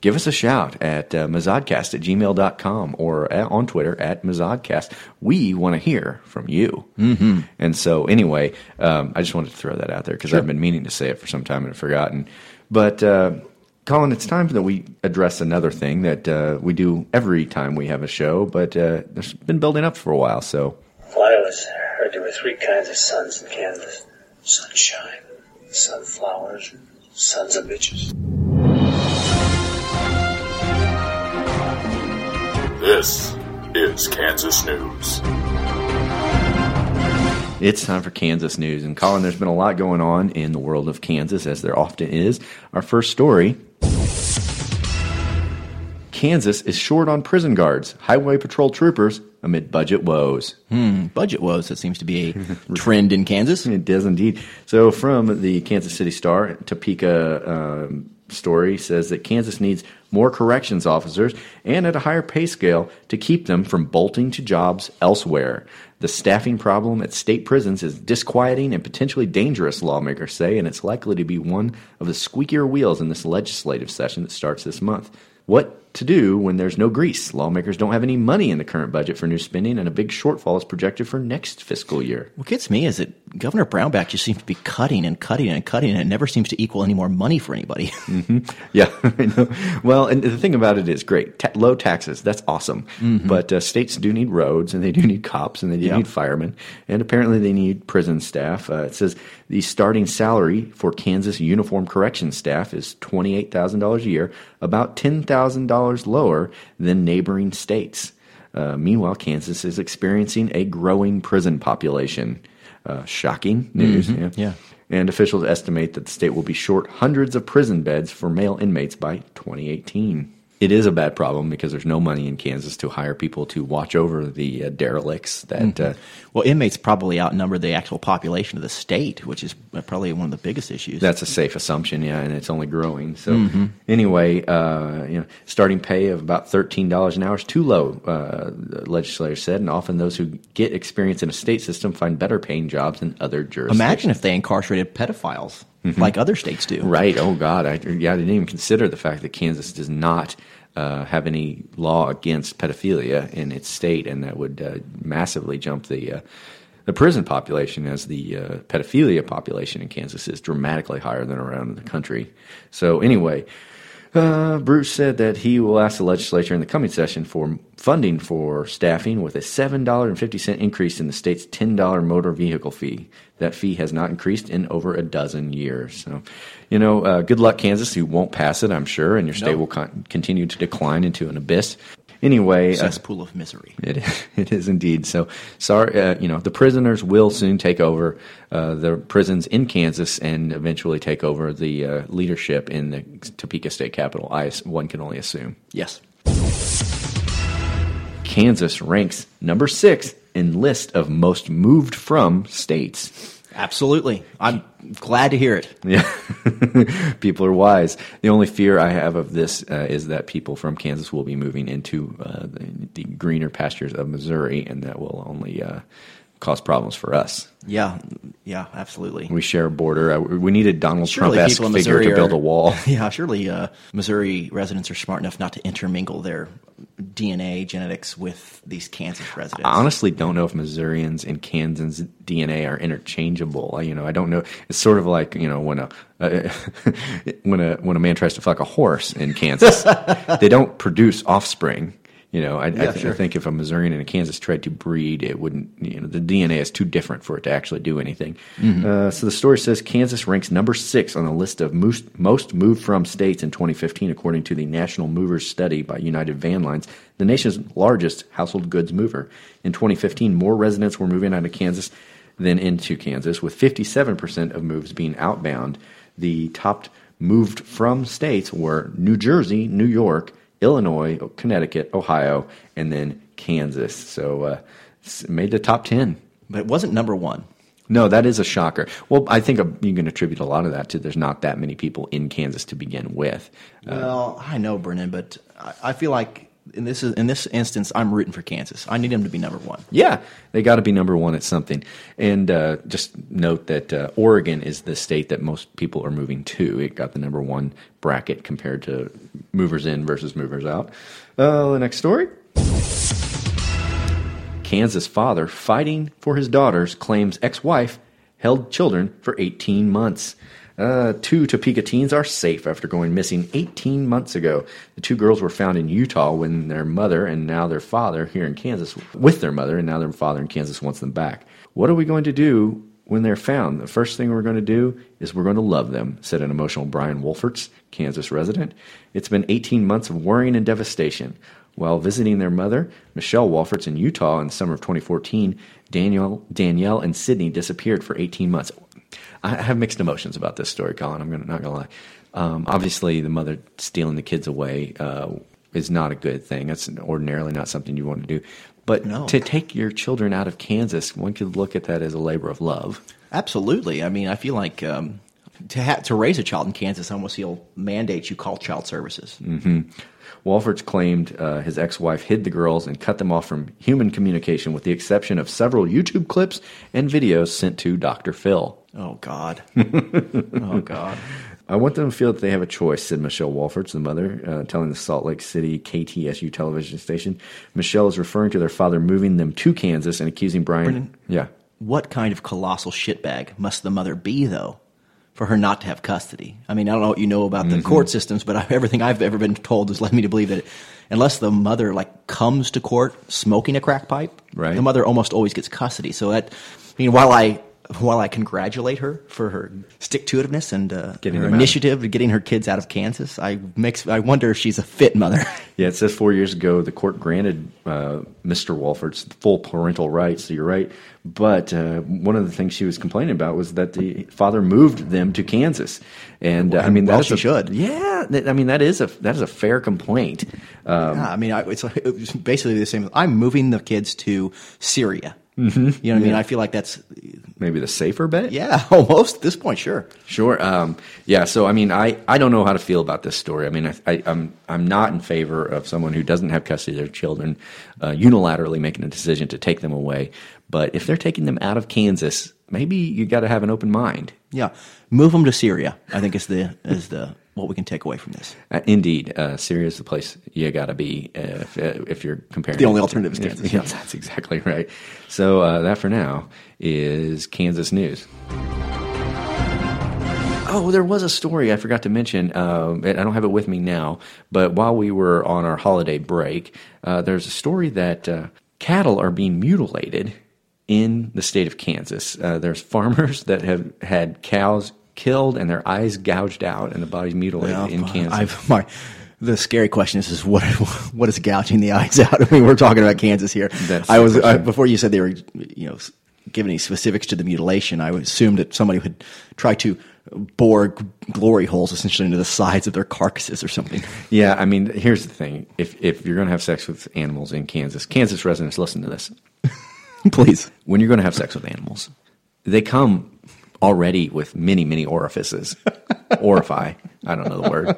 give us a shout at uh, mazodcast at gmail.com or at, on Twitter at mazodcast. We want to hear from you. Mhm. And so, anyway, um, I just wanted to throw that out there because Sure. I've been meaning to say it for some time and I've forgotten. But, uh, Colin, it's time that we address another thing that uh, we do every time we have a show, but uh, there's been building up for a while. So, Flowers heard there were three kinds of suns in Kansas sunshine, sunflowers, and sons of bitches. This is Kansas News. It's time for Kansas news. And Colin, there's been a lot going on in the world of Kansas, as there often is. Our first story Kansas is short on prison guards, highway patrol troopers amid budget woes. Hmm, budget woes. That seems to be a trend in Kansas. It does indeed. So, from the Kansas City Star, Topeka um, story says that Kansas needs more corrections officers and at a higher pay scale to keep them from bolting to jobs elsewhere. The staffing problem at state prisons is disquieting and potentially dangerous, lawmakers say, and it's likely to be one of the squeakier wheels in this legislative session that starts this month. What to do when there's no grease? Lawmakers don't have any money in the current budget for new spending, and a big shortfall is projected for next fiscal year. What gets me is that Governor Brownback just seems to be cutting and cutting and cutting, and it never seems to equal any more money for anybody. hmm Yeah. Well, and the thing about it is great. Ta- low taxes, that's awesome. Mhm. But uh, states do need roads, and they do need cops, and they do Yeah. need firemen, and apparently they need prison staff. Uh, it says the starting salary for Kansas uniform corrections staff is $28,000 a year, about $10,000 lower than neighboring states. Uh, meanwhile, Kansas is experiencing a growing prison population. Uh, shocking news. Mhm. Yeah. And officials estimate that the state will be short hundreds of prison beds for male inmates by 2018. It is a bad problem because there's no money in Kansas to hire people to watch over the uh, derelicts that Mhm. uh, well, inmates probably outnumber the actual population of the state, which is probably one of the biggest issues. That's a safe assumption, yeah, and it's only growing. So Mhm. anyway, uh, you know, starting pay of about thirteen dollars an hour is too low. Uh, the legislator said, and often those who get experience in a state system find better paying jobs in other jurisdictions. Imagine if they incarcerated pedophiles like other states do. Right. Oh God. I, yeah, I didn't even consider the fact that Kansas does not uh, have any law against pedophilia in its state, and that would uh, massively jump the uh, the prison population, as the uh, pedophilia population in Kansas is dramatically higher than around the country. So anyway. Uh, Bruce said that he will ask the legislature in the coming session for funding for staffing with a $7.50 increase in the state's $10 motor vehicle fee. That fee has not increased in over a dozen years. So, you know, uh, good luck, Kansas. You won't pass it, I'm sure, and your state No. will con- continue to decline into an abyss. Anyway, uh, Cesspool of misery. it is, it is indeed. So sorry, uh, you know, the prisoners will soon take over uh, the prisons in Kansas and eventually take over the uh, leadership in the Topeka State Capitol. I one can only assume. Yes. Kansas ranks number six in list of most moved from states. Absolutely. I'm glad to hear it. Yeah, people are wise. The only fear I have of this uh, is that people from Kansas will be moving into uh, the, the greener pastures of Missouri, and that will only uh, cause problems for us. Yeah, yeah, absolutely. We share a border. We need a Donald Trump esque figure to build a wall. Yeah, surely uh, Missouri residents are smart enough not to intermingle their DNA genetics with these Kansas residents. I honestly don't know if Missourians and Kansans DNA are interchangeable. You know, I don't know. It's sort of like you know when a uh, when a when a man tries to fuck a horse in Kansas, they don't produce offspring. You know, I, I, th- sure. I think if a Missourian and a Kansas tried to breed, it wouldn't. You know, the DNA is too different for it to actually do anything. Mhm. Uh, so the story says Kansas ranks number six on the list of most, most moved from states in 2015, according to the National Movers Study by United Van Lines, the nation's largest household goods mover. In 2015, more residents were moving out of Kansas than into Kansas, with 57% of moves being outbound. The top moved from states were New Jersey, New York, Illinois, Connecticut, Ohio, and then Kansas. So uh, made the top 10. But it wasn't number one. No, that is a shocker. Well, I think uh, you can attribute a lot of that to there's not that many people in Kansas to begin with. Uh, Well, I know Brennan, but I, I feel like in this in this instance, I'm rooting for Kansas. I need them to be number one. yeah, they got to be number one at something. And uh, just note that uh, Oregon is the state that most people are moving to. It got the number one bracket compared to movers in versus movers out. Uh, the next story. Kansas father fighting for his daughters claims ex-wife held children for 18 months. Uh, two Topeka teens are safe after going missing 18 months ago. The two girls were found in Utah when their mother and now their father here in Kansas, with their mother and now their father in Kansas wants them back. What are we going to do when they're found? The first thing we're going to do is we're going to love them, said an emotional Brian Wolferts, Kansas resident. It's been 18 months of worrying and devastation. While visiting their mother, Michelle Wolferts in Utah in the summer of 2014, Daniel, Danielle and Sydney disappeared for 18 months. I have mixed emotions about this story, Colin. I'm gonna, not going to lie. Um, obviously, the mother stealing the kids away uh, is not a good thing. That's ordinarily not something you want to do. But No. to take your children out of Kansas, one could look at that as a labor of love. Absolutely. I mean, I feel like um, to ha- to raise a child in Kansas, I almost feel mandates you call child services. hmm Walford's claimed uh, his ex-wife hid the girls and cut them off from human communication, with the exception of several YouTube clips and videos sent to Dr. Phil. Oh God. oh God. I want them to feel that they have a choice, said Michelle Walfords, the mother, uh, telling the Salt Lake City KSTU television station. Michelle is referring to their father moving them to Kansas and accusing Brian. Brennan? Yeah. What kind of colossal shitbag must the mother be, though, for her not to have custody? I mean, I don't know what you know about the Mhm. court systems, but I, everything I've ever been told has led me to believe that unless the mother like comes to court smoking a crack pipe, Right. the mother almost always gets custody. So that, I mean, while I while I congratulate her for her stick to itiveness and uh, Getting her initiative of getting her kids out of Kansas, I makes I wonder if she's a fit mother. Yeah, it says four years ago the court granted uh, Mr. Walford's full parental rights. So you're right, but uh, one of the things she was complaining about was that the father moved them to Kansas, and uh, I mean Well, she a, should. Yeah, I mean that is a that is a fair complaint. Um, Yeah, I mean, I, it's, it was basically the same. I'm moving the kids to Syria. Mhm. You know what I mean? I feel like that's maybe the safer bet. yeah, almost at this point, sure. Sure. Um, yeah. So I mean, I, I don't know how to feel about this story. I mean, I, I, I'm I'm not in favor of someone who doesn't have custody of their children uh, unilaterally making a decision to take them away. But if they're taking them out of Kansas, maybe you got to have an open mind. Yeah, move them to Syria. I think is the is the what we can take away from this. Uh, indeed, uh, Syria is the place you got to be uh, if, uh, if you're comparing. The only to- alternative is Kansas, Yeah, yeah. that's exactly right. So uh, that for now is Kansas news. Oh, there was a story I forgot to mention. Um, and I don't have it with me now, but while we were on our holiday break, uh, there's a story that uh, cattle are being mutilated in the state of Kansas. Uh, there's farmers that have had cows killed and their eyes gouged out and the bodies mutilated Well, in Kansas. I've, my, the scary question is, is what what is gouging the eyes out? I mean, we're talking about Kansas here. That's I was I, before you said they were, you know, giving any specifics to the mutilation. I assumed that somebody would try to bore glory holes essentially into the sides of their carcasses or something. Yeah, I mean, here's the thing: if if you're going to have sex with animals in Kansas, Kansas residents, listen to this, please. When you're going to have sex with animals, they come already with many, many orifices. Orify, I don't know the word.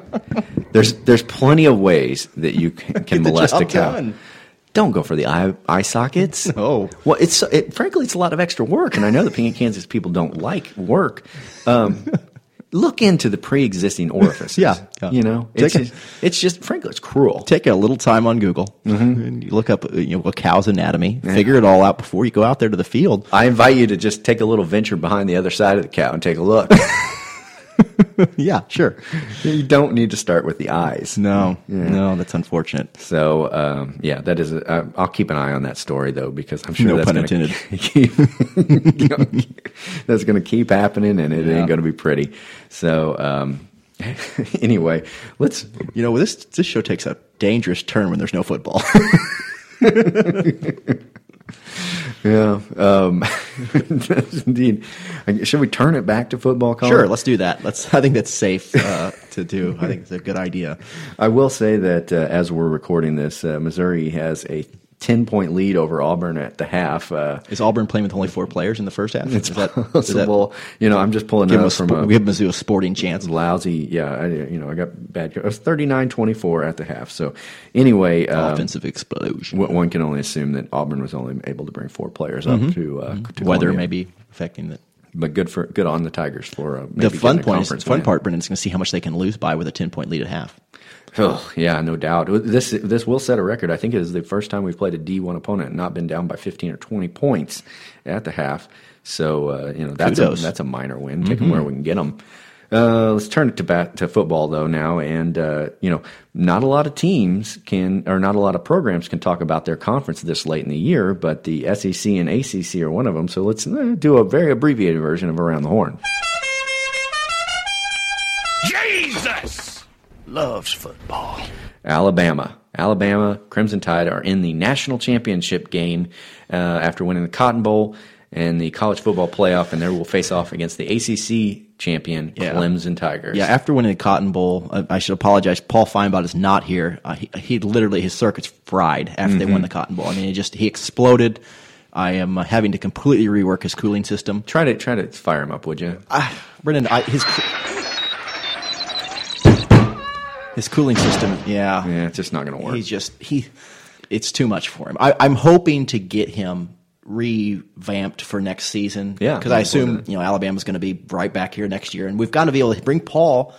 There's there's plenty of ways that you can, can molest a cow. done. Don't go for the eye, eye sockets. Oh, well, it's it, frankly it's a lot of extra work, and I know the Kansas people don't like work. Um, look into the pre-existing orifices. Yeah, yeah. you know, it's a- just, it's just frankly it's cruel. Take a little time on Google and you look up uh, you know, a cow's anatomy, figure it all out before you go out there to the field. I invite you to just take a little venture behind the other side of the cow and take a look. yeah, sure. you don't need to start with the eyes. No, no, that's unfortunate. So um, yeah, that is. A, uh, I'll keep an eye on that story though because I'm sure No that's pun gonna intended. Keep, that's going to keep happening, and it Yeah. ain't going to be pretty. So um, anyway, let's. You know, this this show takes a dangerous turn when there's no football. Yeah, um, indeed. Should we turn it back to football? Colin? sure, let's do that. Let's. I think that's safe uh, to do. I think it's a good idea. I will say that uh, as we're recording this, uh, Missouri has a ten point lead over Auburn at the half. Uh, Is Auburn playing with only four players in the first half? it's Is that- is that- possible. you know, I'm just pulling give a from a give Mizzou a sporting chance. lousy. Yeah, I, you know, I got bad. It was 39-24 at the half. So anyway, um, Offensive explosion. one- one can only assume that Auburn was only able to bring four players up to, uh, Mm-hmm. Weather Columbia. may be affecting it. but good for good on the Tigers for uh, The fun point is, fun part, Brendan, is going to see how much they can lose by with a ten point lead at half. Oh yeah, no doubt. This this will set a record. I think it is the first time we've played a D one opponent and not been down by fifteen or twenty points at the half. So uh, you know that's a, that's a minor win. Take them where we can get them. Uh, let's turn it to back to football though now, and uh, you know, not a lot of teams can, or not a lot of programs can talk about their conference this late in the year. But the SEC and ACC are one of them. So let's uh, do a very abbreviated version of Around the Horn. Jesus! Loves football. Alabama. Alabama Crimson Tide are in the national championship game uh, after winning the Cotton Bowl and the college football playoff, and they will face off against the ACC champion Yeah. Clemson Tigers. Yeah, after winning the Cotton Bowl, I, I should apologize. Paul Feinbot is not here. Uh, he, he literally his circuits fried after they won the Cotton Bowl. I mean, it just he exploded. I am uh, having to completely rework his cooling system. try to try to fire him up, would you? Ah, Brendan, I, his his cooling system, yeah, Yeah, it's just not going to work. he's just he. It's too much for him. I, I'm hoping to get him revamped for next season. Yeah, because I assume you know Alabama's going to be right back here next year, and we've got to be able to bring Paul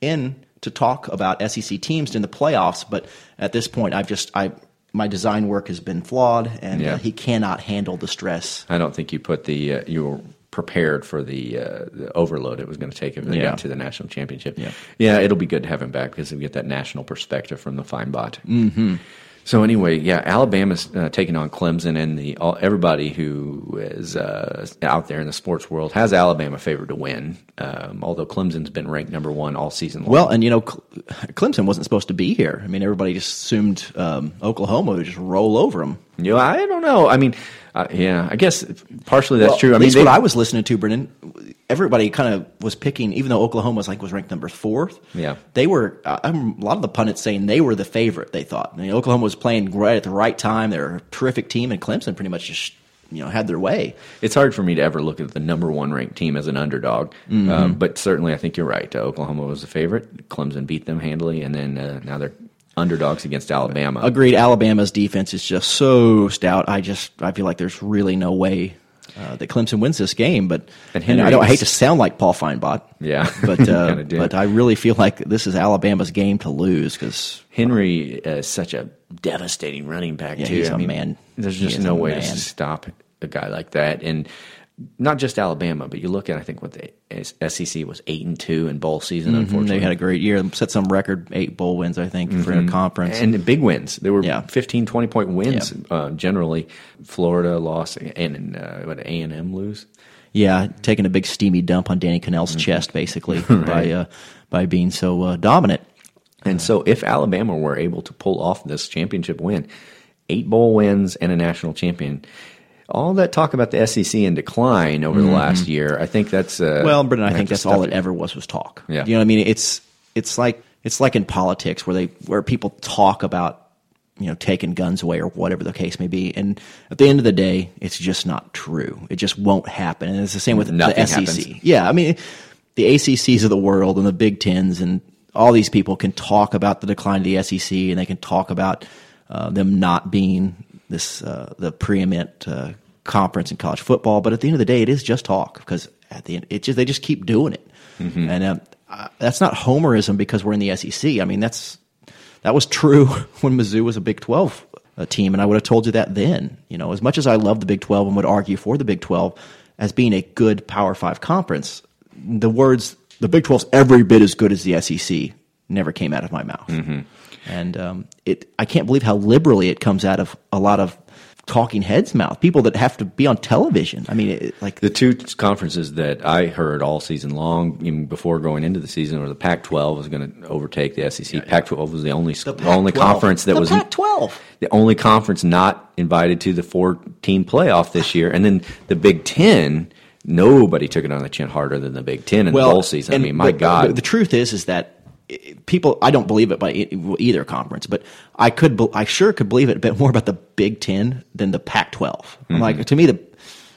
in to talk about SEC teams in the playoffs. But at this point, I've just I my design work has been flawed, and Yeah. uh, he cannot handle the stress. I don't think you put the uh, you were prepared for the, uh, the overload it was going to take if they Yeah. got to the national championship. Yeah. yeah, it'll be good to have him back because we get that national perspective from the fine bot. Mm-hmm. So anyway, yeah, Alabama's uh, taking on Clemson, and the all, everybody who is uh, out there in the sports world has Alabama favored to win. Um, although Clemson's been ranked number one all season long. Well, and you know, Clemson wasn't supposed to be here. I mean, everybody just assumed um, Oklahoma would just roll over them. you know, I don't know. I mean, uh, yeah, I guess partially that's Well, true. I mean, what I was listening to, Brennan, everybody kind of was picking, even though Oklahoma was like was ranked number fourth. Yeah. they were. Uh, I'm- a lot of the pundits saying they were the favorite. They thought I mean, Oklahoma was playing right at the right time. They're a terrific team, and Clemson pretty much just you know had their way. it's hard for me to ever look at the number one ranked team as an underdog. Mm-hmm. Um, but certainly, I think you're right. Uh, Oklahoma was the favorite. Clemson beat them handily, and then uh, now they're underdogs against Alabama. Agreed. Alabama's defense is just so stout. I just I feel like there's really no way. Uh, that Clemson wins this game, but And and I don't I hate to sound like Paul Feinbot, Yeah, but uh, but I really feel like this is Alabama's game to lose because Henry is such a devastating running back Yeah, too. he's I a mean, man. There's just no way man. to stop a guy like that, and not just Alabama, but you look at I think what the SEC was eight and two in bowl season. Unfortunately, Mm-hmm. they had a great year, set some record eight bowl wins, I think, for a conference. and big wins. They were Yeah. 15, 20 point wins uh, generally. Florida lost, and uh, what A and M lose. yeah, taking a big steamy dump on Danny Kanell's chest, basically by uh, by being so uh, dominant. And so, if Alabama were able to pull off this championship win, eight bowl wins and a national champion, all that talk about the SEC in decline over the last year, I think that's uh, Well, Brendan, I think that's all it ever was was talk. Yeah. you know what I mean. It's it's like it's like in politics where they where people talk about you know taking guns away or whatever the case may be, and at the end of the day, it's just not true. It just won't happen, and it's the same with Nothing the SEC. happens. Yeah, I mean the ACCs of the world and the Big Tens and all these people can talk about the decline of the SEC and they can talk about uh, them not being this uh, the preeminent uh, conference in college football. But at the end of the day, it is just talk because at the end, it just they just keep doing it, Mm-hmm. and um, uh, that's not homerism because we're in the SEC. I mean, that's that was true when Mizzou was a Big Twelve uh, team, and I would have told you that then. You know, as much as I love the Big Twelve and would argue for the Big Twelve as being a good Power Five conference, the words "the Big 12's every bit as good as the SEC" never came out of my mouth, Mm-hmm. And um, it. I can't believe how liberally it comes out of a lot of talking heads' mouth. People that have to be on television. I mean, it, like The two conferences that I heard all season long, even before going into the season, were the Pac-12 was going to overtake the SEC. Pac-12 was the only the, only Pac-12. conference that The was Pac-12. the only conference not invited to the four-team playoff this year, and then the Big Ten. Nobody took it on the chin harder than the Big Ten in the bowl season. I mean, my God, The, the truth is, is that people. I don't believe it by either conference, but I could. I sure could believe it a bit more about the Big Ten than the Pac-12. I'm Mhm. like to me the.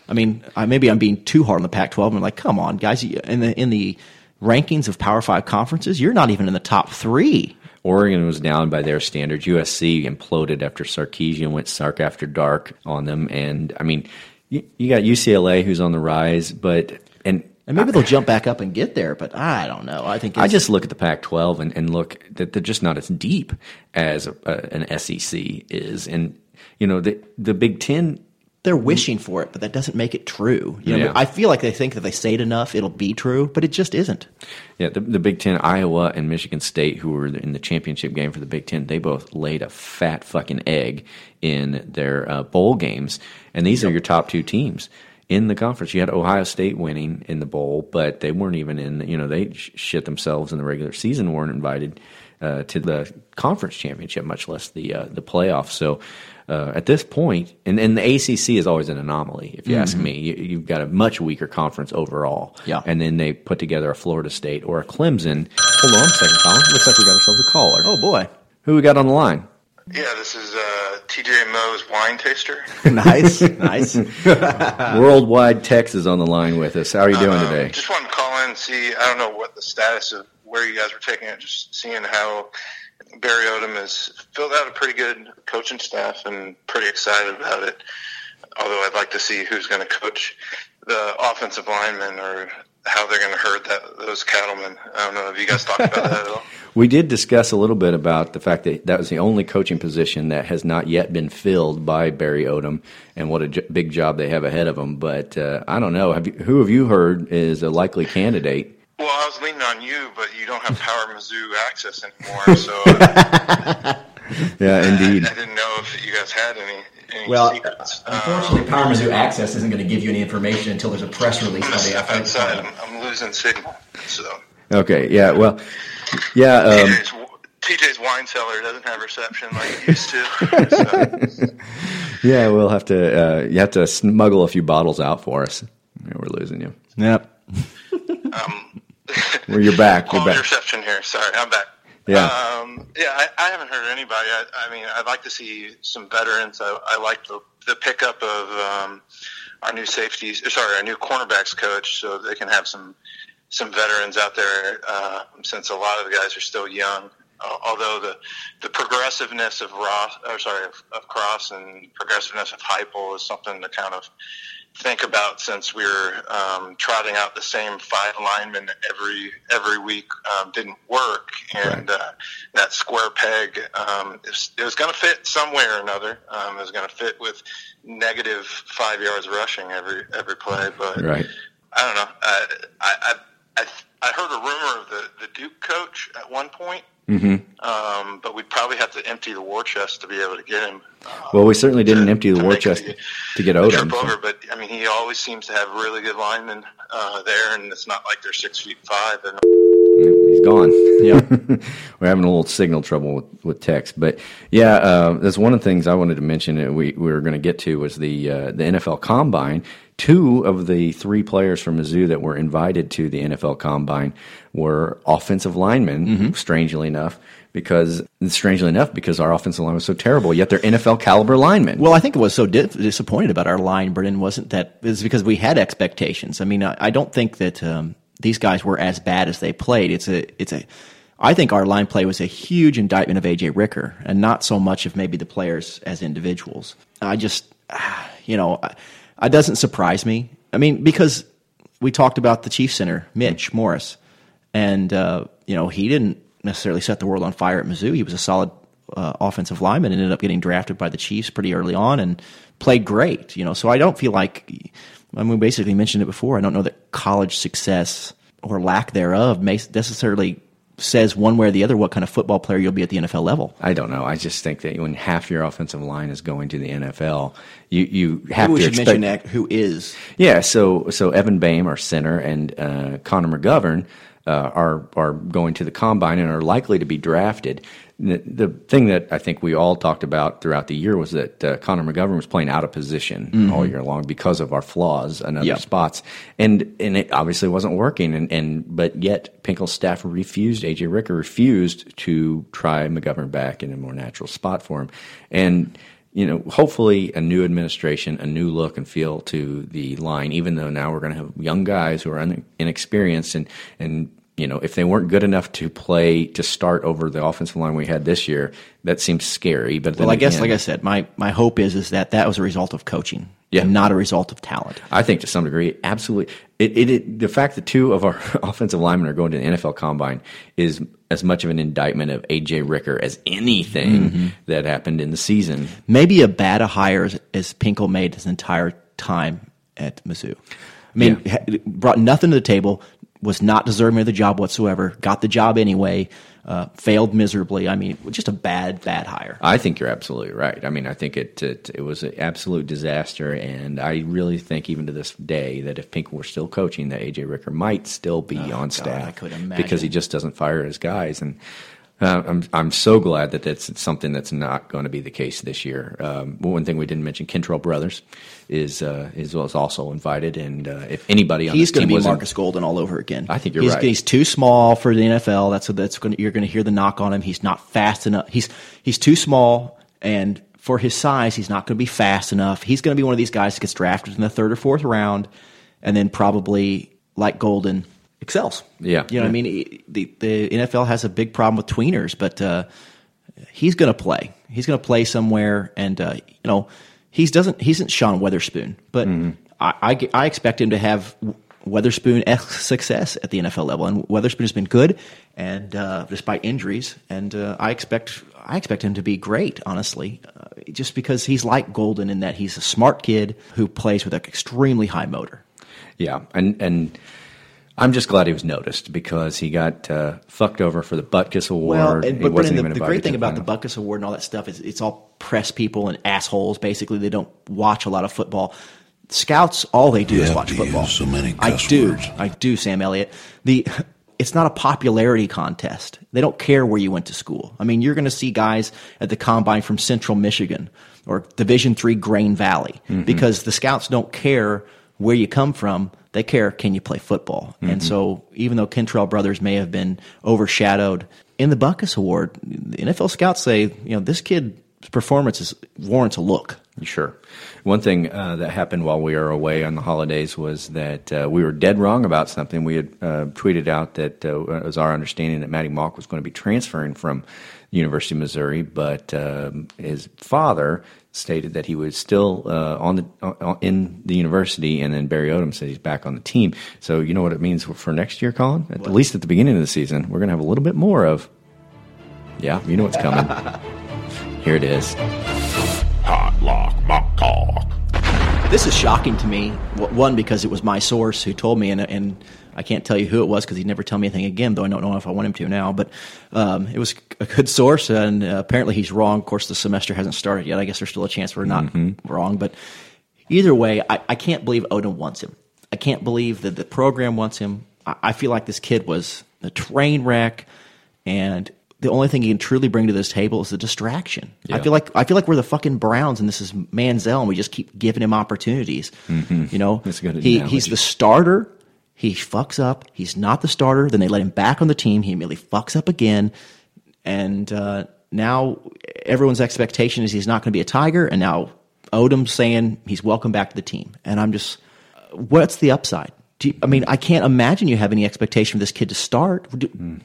I mean, I, maybe I'm being too hard on the Pac-12. I'm like, come on, guys! In the in the rankings of Power Five conferences, you're not even in the top three. Oregon was down by their standards. USC imploded after Sarkisian went Sark after dark on them, and I mean, you, you got UCLA who's on the rise, but and maybe they'll jump back up and get there, but I don't know. I think I just look at the Pac-12 and, and look that they're just not as deep as a, an SEC is, and you know the the Big Ten. they're wishing for it, but that doesn't make it true. You know, Yeah. I feel like they think that they say it enough, it'll be true, but it just isn't. Yeah, the, the Big Ten, Iowa and Michigan State, who were in the championship game for the Big Ten, they both laid a fat fucking egg in their uh, bowl games, and these are your top two teams in the conference. You had Ohio State winning in the bowl, but they weren't even in. You know, they shit themselves in the regular season, weren't invited uh, to the conference championship, much less the uh, the playoffs. So. Uh, at this point, and, and the ACC is always an anomaly, if you ask Mhm. me. You, you've got a much weaker conference overall. Yeah. And then they put together a Florida State or a Clemson. Hold on a second, Colin. Looks like we got ourselves a caller. Oh, boy. Who we got on the line? Yeah, this is uh, TJ Moe's wine taster. nice, nice. Worldwide Tex is on the line with us. How are you doing Um, today? Just wanted to call in and see. I don't know what the status of where you guys were taking it. Just seeing how Barry Odom has filled out a pretty good coaching staff, and pretty excited about it. Although I'd like to see who's going to coach the offensive linemen or how they're going to herd that those cattlemen. I don't know. Have you guys talked about that at all? We did discuss a little bit about the fact that that was the only coaching position that has not yet been filled by Barry Odom, and what a j- big job they have ahead of them. But uh, I don't know. Have you, who have you heard is a likely candidate? Well, I was leaning on you, but you don't have Power Mizzou access anymore, so uh, Yeah, indeed. I didn't know if you guys had any. Any Well, secrets. Unfortunately, Power Mizzou Access isn't going to give you any information until there's a press release by the step outside. I'm, I'm losing signal. So Okay. Yeah. Well. Yeah. Um, TJ's, TJ's wine cellar doesn't have reception like it used to. So, yeah. We'll have to. Uh, you have to smuggle a few bottles out for us. Yeah, we're losing you. Yep. Well, you're back. You're back. reception here. Sorry, I'm back. Yeah. Um, yeah, I, I haven't heard anybody. I, I mean, I'd like to see some veterans. I, I like the, the pickup of um, our new safeties. Sorry, our new cornerbacks coach, so they can have some some veterans out there. Uh, since a lot of the guys are still young. Uh, although the the progressiveness of Ross, or sorry, of, of Cross and progressiveness of Heupel is something to kind of think about since we were um, trotting out the same five linemen every every week um, didn't work, and uh, that square peg um, it was, was going to fit some way or another. Um, it was going to fit with negative five yards rushing every every play, but Right. I don't know. I I I, I, heard a rumor of the, the Duke coach at one point. hmm Um, but we'd probably have to empty the war chest to be able to get him Well, we certainly didn't empty the war chest to get Odom. trip over. But I mean, he always seems to have really good linemen uh, there, and it's not like they're six feet five. And gone. Yeah. We're having a little signal trouble with, with text, but yeah, uh, that's one of the things I wanted to mention. That we, we were going to get to was the uh, the NFL Combine. Two of the three players from Mizzou that were invited to the NFL Combine were offensive linemen. Strangely enough, because strangely enough, because our offensive line was so terrible, yet they're NFL caliber linemen. Well, I think it was so di- disappointed about our line, Brennan, wasn't that it's because we had expectations. I mean, I, I don't think that um, these guys were as bad as they played. It's a, it's a, I think our line play was a huge indictment of AJ Ricker, and not so much of maybe the players as individuals. I just, you know, it doesn't surprise me. I mean, because we talked about the Chief Center, Mitch Morse, and uh, you know he didn't necessarily set the world on fire at Mizzou. He was a solid uh, offensive lineman, and ended up getting drafted by the Chiefs pretty early on, and played great. You know, so I don't feel like. I mean, we basically mentioned it before. I don't know that college success or lack thereof may necessarily says one way or the other what kind of football player you'll be at the NFL level. I don't know. I just think that when half your offensive line is going to the NFL, you you have Maybe we to should expect, mention that who is. Yeah, so so Evan Boehm, our center, and uh, Connor McGovern uh, are are going to the combine and are likely to be drafted. The, the thing that I think we all talked about throughout the year was that uh, Connor McGovern was playing out of position Mhm. all year long because of our flaws and other Yep. spots, and and it obviously wasn't working. And, and but yet Pinkel's staff refused. AJ Ricker refused to try McGovern back in a more natural spot for him, and you know, hopefully a new administration, a new look and feel to the line, even though now we're going to have young guys who are inexperienced and, and, you know, if they weren't good enough to play to start over the offensive line we had this year, that seems scary. But Well, I guess, like I said, my, my hope is is that that was a result of coaching, Yeah. and not a result of talent. I think to some degree, absolutely. It, it, it the fact that two of our offensive linemen are going to the NFL Combine is as much of an indictment of AJ Ricker as anything Mhm. that happened in the season. Maybe a bad a hire as, as Pinkel made his entire time at Mizzou. I mean, ha- brought nothing to the table, was not deserving of the job whatsoever, got the job anyway, uh, failed miserably. I mean, just a bad, bad hire. I think you're absolutely right. I mean, I think it it, it was an absolute disaster, and I really think even to this day that if Pink were still coaching, that AJ Ricker might still be on staff Oh, I could imagine. because he just doesn't fire his guys. And uh, I'm I'm so glad that that's something that's not going to be the case this year. Um, one thing we didn't mention, Kentrell Brothers is uh, is was also invited, and uh, if anybody on He's going to be Markus Golden all over again. I think you're he's, right. He's too small for the NFL. That's that's going. You're going to hear the knock on him. He's not fast enough. He's he's too small, and for his size, he's not going to be fast enough. He's going to be one of these guys that gets drafted in the third or fourth round, and then probably like Golden excels. Yeah. you know what I mean. The the NFL has a big problem with tweeners, but uh, he's going to play. He's going to play somewhere, and uh, you know he's doesn't. he's isn't Sean Weatherspoon, but I, I I expect him to have Weatherspoon success at the NFL level, and Weatherspoon has been good, and uh, despite injuries, and uh, I expect I expect him to be great. Honestly, uh, just because he's like Golden in that he's a smart kid who plays with an extremely high motor. Yeah, and and I'm just glad he was noticed because he got uh, fucked over for the Butkus Award. Well, and, but, but wasn't in the, even the great thing about the final. Butkus Award and all that stuff is it's all press people and assholes. Basically, they don't watch a lot of football. Scouts, all they do You is have watch to football. use so many I do, words. I do, Sam Elliott. The it's not a popularity contest. They don't care where you went to school. I mean, you're going to see guys at the combine from Central Michigan or Division Three Grain Valley Mhm. because the scouts don't care where you come from. They care can you play football. And Mhm. so, even though Kentrell Brothers may have been overshadowed in the Butkus Award, the NFL scouts say, you know, this kid's performance is, warrants a look. Sure. One thing uh, that happened while we were away on the holidays was that uh, we were dead wrong about something. We had uh, tweeted out that uh, it was our understanding that Maty Mauk was going to be transferring from University of Missouri, but um, his father stated that he was still uh, on the uh, in the university, and then Barry Odom said he's back on the team. So you know what it means for next year, Colin? At least at the beginning of the season, we're going to have a little bit more of. Yeah, you know what's coming. Here it is. Hot lock, mock talk. This is shocking to me. One, because it was my source who told me, and, and I can't tell you who it was because he'd never tell me anything again, though I don't know if I want him to now. But um, it was a good source, and uh, apparently he's wrong. Of course, the semester hasn't started yet. I guess there's still a chance we're not wrong. But either way, I, I can't believe Odom wants him. I can't believe that the program wants him. I, I feel like this kid was a train wreck, and the only thing he can truly bring to this table is a distraction. I feel like I feel like we're the fucking Browns, and this is Manziel, and we just keep giving him opportunities. Mhm. You know, That's a good he, he's the starter. He fucks up. He's not the starter. Then they let him back on the team. He immediately fucks up again, and uh, now everyone's expectation is he's not going to be a Tiger. And now Odom's saying he's welcome back to the team. And I'm just, what's the upside? Do you, I mean, I can't imagine you have any expectation for this kid to start. Do-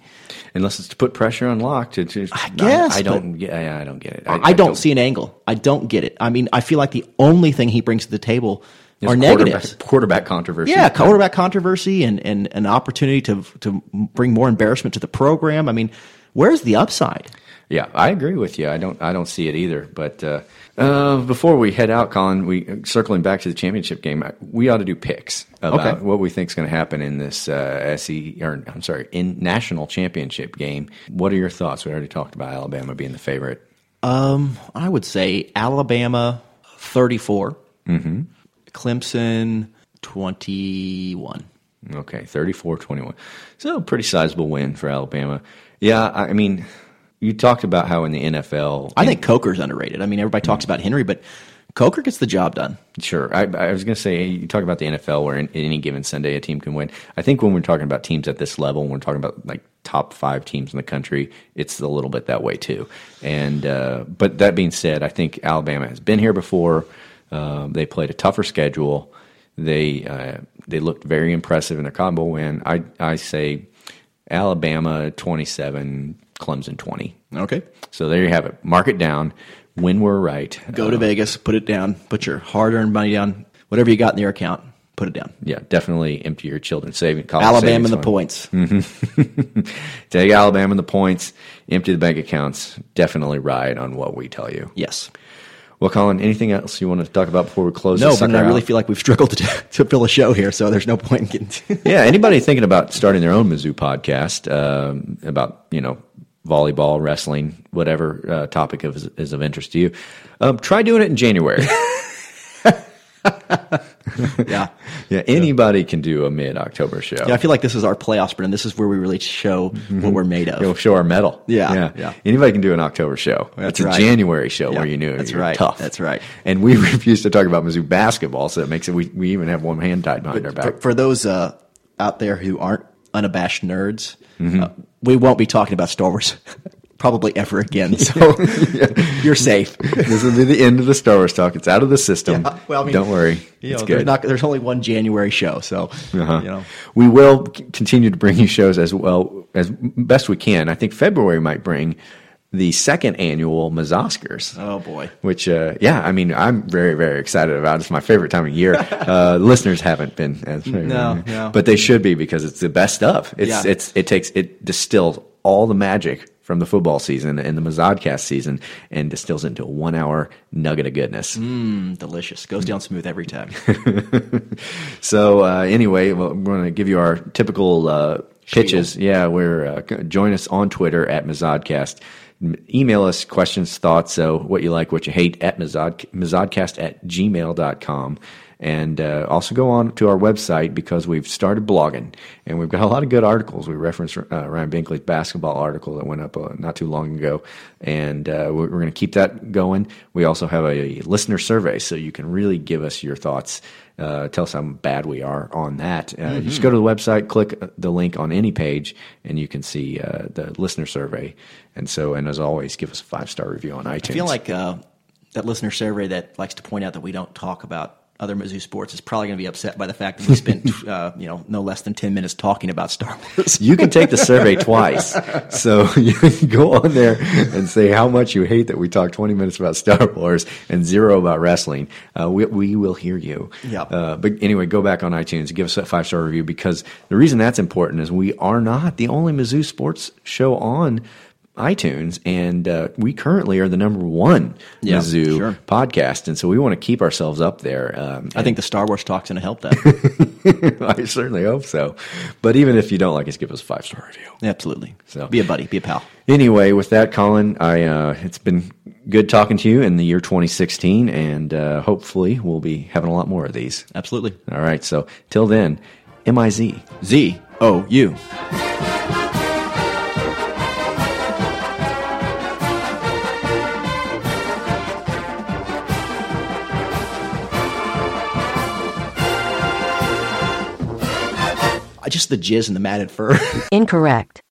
Unless it's to put pressure on Lock. To, to I guess, I, but- don't. get I, I don't get it. I, don't, see an angle. I don't get it. I mean, I feel like the only thing he brings to the table It's are quarterback- negatives. Quarterback controversy. Yeah, quarterback controversy and, and an opportunity to to bring more embarrassment to the program. I mean, where's the upside? Yeah, I agree with you. I don't. I don't see it either. But uh, uh, before we head out, Colin, we circling back to the championship game. We ought to do picks about Okay. what we think is going to happen in this uh, SE or I'm sorry, in national championship game. What are your thoughts? We already talked about Alabama being the favorite. Um, I would say Alabama 34. Mm-hmm. Clemson twenty one. Okay, 34-21. So a pretty sizable win for Alabama. Yeah, I mean, you talked about how in the NFL, I think Coker's underrated. I mean, everybody talks about Henry, but Coker gets the job done. Sure. I, I was going to say, you talk about the NFL where in, any given Sunday a team can win. I think when we're talking about teams at this level, when we're talking about like top five teams in the country, it's a little bit that way too. And uh, but that being said, I think Alabama has been here before. Um, they played a tougher schedule. They uh, they looked very impressive in their combo win. I I say Alabama twenty seven, Clemson twenty. Okay. So there you have it. Mark it down. When we're right, Go to Vegas, put it down, put your hard earned money down, whatever you got in your account, put it down. Yeah, definitely empty your children's saving. college Alabama savings and the points. Mhm. Take Alabama and the points. Empty the bank accounts. Definitely ride on what we tell you. Yes. Well, Colin, anything else you want to talk about before we close? No, but I really out? feel like we've struggled to, to fill a show here, so there's no point in getting to yeah, anybody thinking about starting their own Mizzou podcast um, about you know volleyball, wrestling, whatever uh, topic of, is, is of interest to you, um, try doing it in January. yeah. yeah, anybody can do a mid October show. Yeah, I feel like this is our playoff sprint, and this is where we really show what we're made of. Go show our medal. Yeah, yeah, yeah. Anybody can do an October show. That's it's right. a January show Yeah, where you knew that's you're right. tough. That's right. And we refuse to talk about Mizzou basketball, so it makes it. We, we even have one hand tied behind our For, back. for those uh, out there who aren't unabashed nerds, Mm-hmm. uh, we won't be talking about Star Wars probably ever again. So you're safe. this will be the end of the Star Wars talk. It's out of the system. Yeah, well, I mean, Don't worry. You it's know, good. there's not there's only one January show, so Uh-huh. you know. We will continue to bring you shows as well as best we can. I think February might bring the second annual Mazoscars. Oh boy. Which, uh, yeah, I mean, I'm very, very excited about. It's my favorite time of year. Uh, listeners haven't been as No, no. but they should be because it's the best stuff. It's Yeah. it's it takes it distills all the magic from the football season and the Mazodcast season and distills it into a one hour nugget of goodness. Mm, delicious. Goes down smooth every time. So uh, anyway, well, we're going to give you our typical uh, pitches. Yeah, we're uh, join us on Twitter at Mazodcast. Email us questions, thoughts, so what you like, what you hate at Mazod, Mazodcast at gmail.com. And uh, also go on to our website because we've started blogging and we've got a lot of good articles. We referenced uh, Ryan Binkley's basketball article that went up uh, not too long ago, and uh, we're, we're going to keep that going. We also have a listener survey, so you can really give us your thoughts. Uh, tell us how bad we are on that. Uh, You just go to the website, click the link on any page, and you can see uh, the listener survey. And so, and as always, give us a five star review on iTunes. I feel like uh, that listener survey that likes to point out that we don't talk about other Mizzou sports is probably going to be upset by the fact that we spent uh, you know no less than ten minutes talking about Star Wars. you can take the survey twice. So you can go on there and say how much you hate that we talk 20 minutes about Star Wars and zero about wrestling. Uh, we, we will hear you. Yeah. Uh, but anyway, go back on iTunes, give us a five star review because the reason that's important is we are not the only Mizzou sports show on iTunes, and uh, we currently are the number one Yeah, Mizzou sure. podcast, and so we want to keep ourselves up there. Um, I think the Star Wars talk's going to help that. I certainly hope so. But even if you don't like us, give us a five star review. Absolutely. So Be a buddy. Be a pal. Anyway, with that, Colin, I uh, it's been good talking to you in the year 2016, and uh, hopefully we'll be having a lot more of these. Absolutely. All right. So till then, M I Z Z O U. Just the jizz and the matted fur. Incorrect.